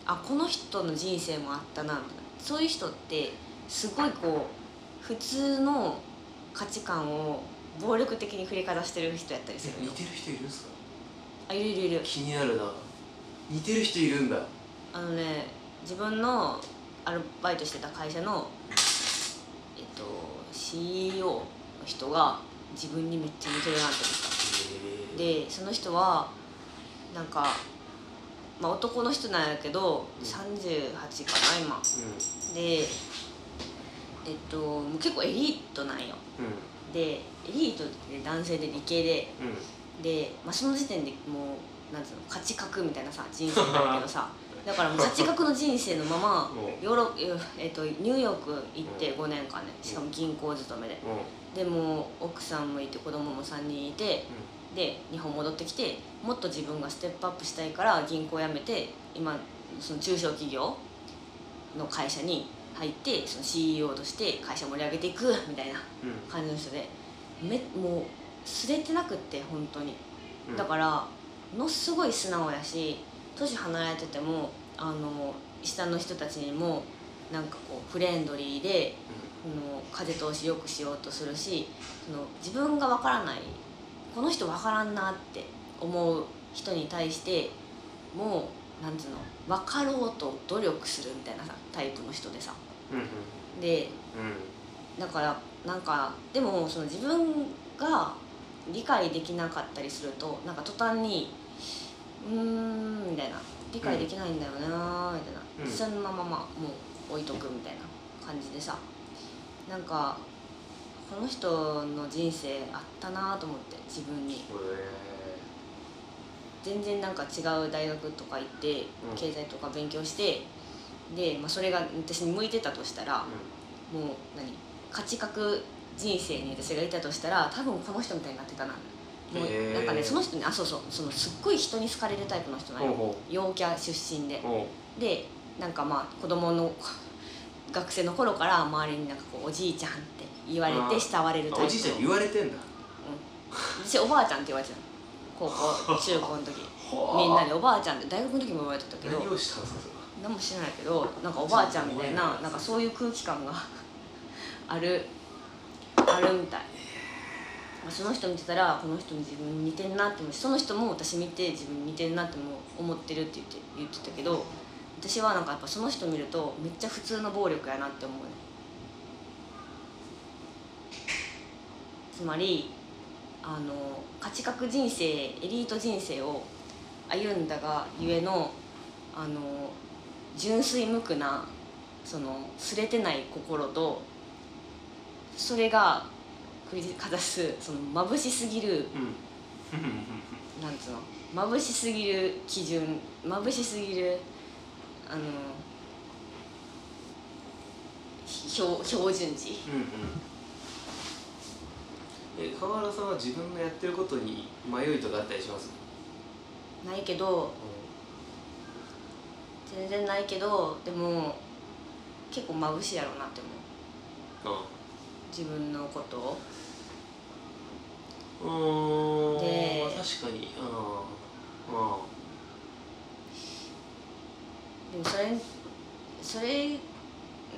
あこの人の人生もあったなみたいな。そういう人ってすごいこう普通の価値観を暴力的に振りかざしてる人やったりする似てる人いるんですか？あいるいるいる。気になるな。似てる人いるんだ。あのね自分のアルバイトしてた会社のえっと CEO の人が自分にめっちゃ似てるなって思った。へえでその人はなんか、まあ、男の人なんやけどうん。38かな今。うでえっともう結構エリートなんよ。んうん。でエリートって男性で理系で。うん。で、まあ、その時点でもうなんつうの価値格みたいなさ人生なんだけどさ。だからもう価値格の人生のまま ヨーロ、えっとニューヨーク行って5年間ね。しかも銀行勤めで。もでもう奥さんもいて子供も3人いてで日本戻ってきてもっと自分がステップアップしたいから銀行辞めて今その中小企業の会社に入ってその CEO として会社盛り上げていく みたいなううん。感じの人でめもうすれてなくって本当に。うん。だからものすごい素直やし年離れててもあの下の人たちにもなんかこうフレンドリーでその風通しよくしようとするしその自分がわからないこの人わからんなって思う人に対してもうなんつうの分かろうと努力するみたいなさタイプの人でさ。うんうんでうだからなんかでもその自分が理解できなかったりするとなんか途端に「うーん」みたいな「理解できないんだよな」みたいな、うん。そのまままあもう置いとくみたいな感じでさ。なんかこの人の人生あったなと思って自分に。全然なんか違う大学とか行ってうん。経済とか勉強してで、まあ、それが私に向いてたとしたらえもう何価値観人生に私がいたとしたら多分この人みたいになってたな。もうなんかねその人にあそうそうそのすっごい人に好かれるタイプの人なの陽キャ出身で。でなんかまあ子供の学生の頃から周りになんかこうおじいちゃんって言われて慕われるタイプ。あおじいちゃんに言われてんだ。私おばあちゃんって言われてたの。高校中高の時。みんなでおばあちゃんって大学の時も言われてたけど何をしたんですか何も知らないけどなんかおばあちゃんみたいななんかそういう空気感が あるあるみたい。まあその人見てたらこの人に自分に似てんなって思うしその人も私見て自分に似てんなっても思ってるって言って言ってたけど私はなんかやっぱその人見るとめっちゃ普通の暴力やなって思うねつまりあの価値観人生エリート人生を歩んだがゆえのあの純粋無垢なそのすれてない心とそれが繰りかざすその眩しすぎるうん。なんつうの？眩しすぎる基準眩しすぎるあの標標準値。うんうんえ川原さんは自分のやってることに迷いとかあったりします？ないけど全然ないけどでも結構眩しいやろうなって思う。あ自分のことを。うーん。で確かに。ああ。でもそれそれ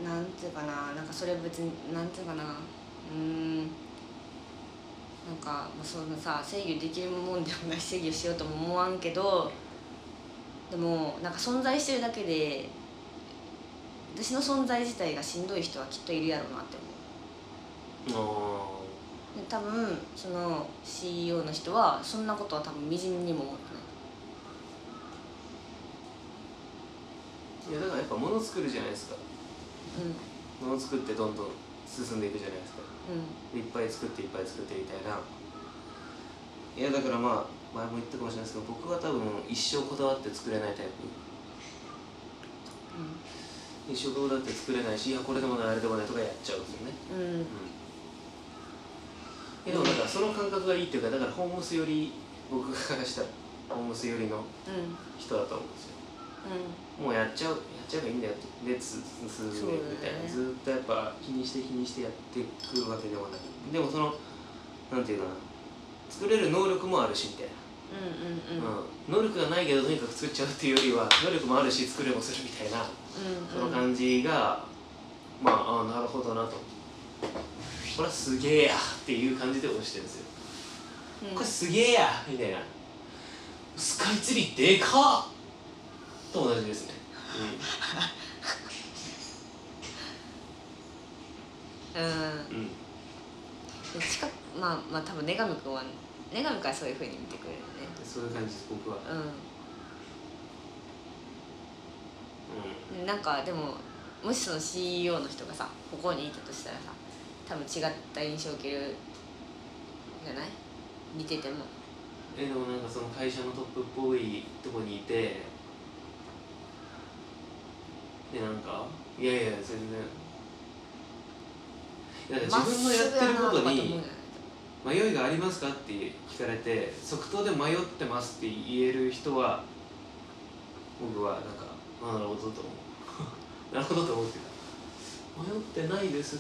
なんていうかな。なんかそれ別になんていうかな。うーんなんかまあそんなさ制御できるもんでもないし制御しようとも思わんけどでもなんか存在してるだけで私の存在自体がしんどい人はきっといるやろうなって思う。多分その CEO の人はそんなことは多分みじんにも思ってあい。やだからやっぱ物作るじゃないですか。ない物作ってどんどん進んでいくじゃないですか。うんうんいっぱい作っていっぱい作ってみたいな。いやだからまあ前も言ったかもしれないですけど僕は多分一生こだわって作れないタイプ。一生こだわって作れないしいやこれでもないあれでもないとかやっちゃうんですよね。うん。うん。うんでもだからその感覚がいいっていうかだからホームスより僕からしたらホームス寄りのうん。人だと思うんですよ。うもうやっちゃうちゃえばいいんだよでつ進んでいくみたいな、ねずっとやっぱ気にして気にしてやっていくわけでもないでもそのなんていうかな作れる能力もあるしみたいんうんうん。な、うん。能力がないけどとにかく作っちゃうっていうよりは能力もあるし作れもするみたいなそのうん。感じが、まああなるほどなとこれはすげえやっていう感じで押してるんですよ、うん。これすげえやみたいな。スカイツリーでかっと同じですね、うん。うん。うん、で近くまあまあ多分根上君は根上君はそういうふうに見てくれるね。そういう感じです僕は、うん。でなんかでももしその CEO の人がさここにいたとしたらさ多分違った印象を受けるじゃない？見てても。えでもなんかその会社のトップっぽいとこにいてでなんか？いやいや全然。いやだから自分のやってることに迷いがありますかって聞かれて即答で迷ってますって言える人は僕はなんかあなるほどと思う。なるほどと思うっていうか迷ってないですっ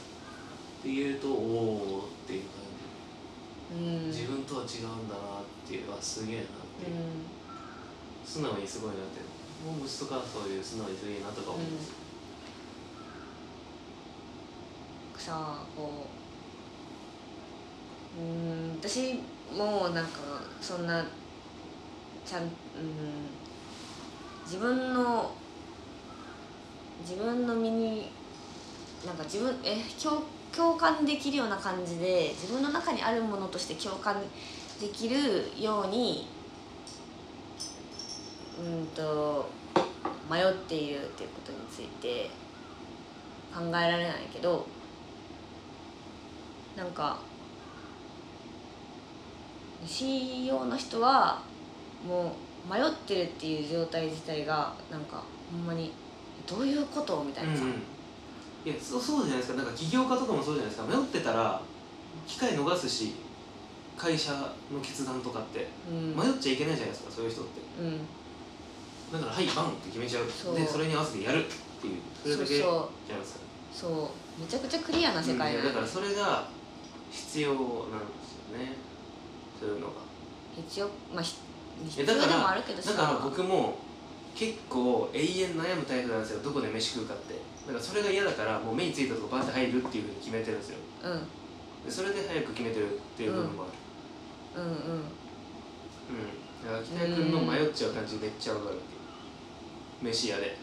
て言うとおおっていう感うん。じ自分とは違うんだなっていうあすげえなっていう、素直にすごいなってモームスとかそういう素直にすげえなとか思うんです、うんさあこううん私もなんかそんなちゃんうん自分の自分の身になんか自分え共共感できるような感じで自分の中にあるものとして共感できるようにうんと迷っているっていうことについて考えられないけどなんか西洋の人はもう迷ってるっていう状態自体がなんかほんまにどういうことみたいなさ、うんうん。いやそうそうじゃないですか。なんか起業家とかもそうじゃないですか。迷ってたら機会逃すし会社の決断とかってうん。迷っちゃいけないじゃないですかそういう人って。うんだからはいバンって決めちゃう。そう。でそれに合わせてやるっていう。それだけじゃないですかそう。めちゃくちゃクリアな世界うん。だからそれが必要なんですよね。そういうのが。必要まあひ必え要でだからもあるけどさ。だから僕も結構永遠悩むタイプなんですよ。どこで飯食うかって。だからそれが嫌だからもう目についたとこバンって入るっていうふうに決めてるんですよ。うん。でそれで早く決めてるっていう部分もある。うん。うん。うん、だから君の迷っちゃう感じめっちゃわかる飯屋で、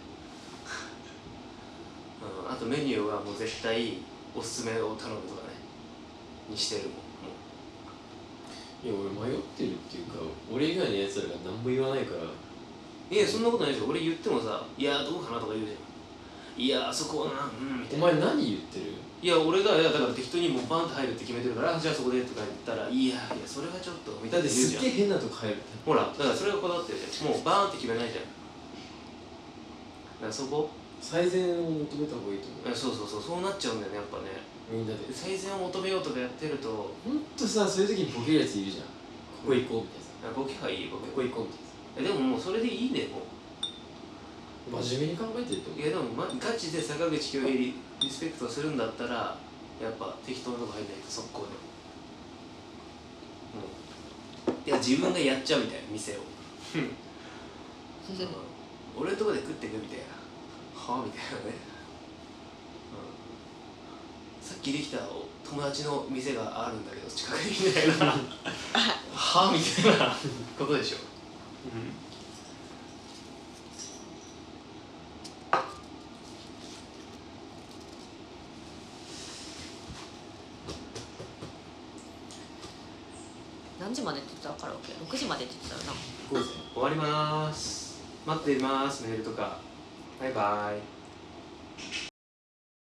うん、あとメニューはもう絶対おすすめを頼むとかね。にしてるもん。もいや俺迷ってるっていうか俺以外のやつらが何も言わないから。ういやそんなことないでしょ俺言ってもさ「いやどうかな」とか言うじゃん「いやあそこはなうん」みたいな。お前何言ってる？いや俺がいやだから適当にもうバンって入るって決めてるからあじゃあそこでとか言ったら「いやいやそれはちょっと」みただっていな言うじゃん。すっげえ変なとこ入る。ほらだからそれがこだわってるじゃんもうバーンって決めないじゃん。だからそこ？最善を求めた方がいいと思いやそうそうそうそうなっちゃうんだよねやっぱね。うみんなで。最善を求めようとかやってると。ほんとさそういう時にボケるやついるじゃん。ここ行こうみたいなボケはいいボケここ行こうみたいなえでももうそれでいいねも真面目に考えてると？ういやでも、ま、ガチで坂口恭平リリスペクトするんだったらやっぱ適当なとこ入んないと速攻で。う。んいや自分がやっちゃうみたいな店を。うん。俺のとこで食ってくみたいなはあみたいなね、うん、さっきできたお友達の店があるんだけど近くにみたいな。は？あみたいなことでしょ、何時までって言ってたカラオケ？6時までって言ってたよな。終わります。待ってます。メールとかバイバイ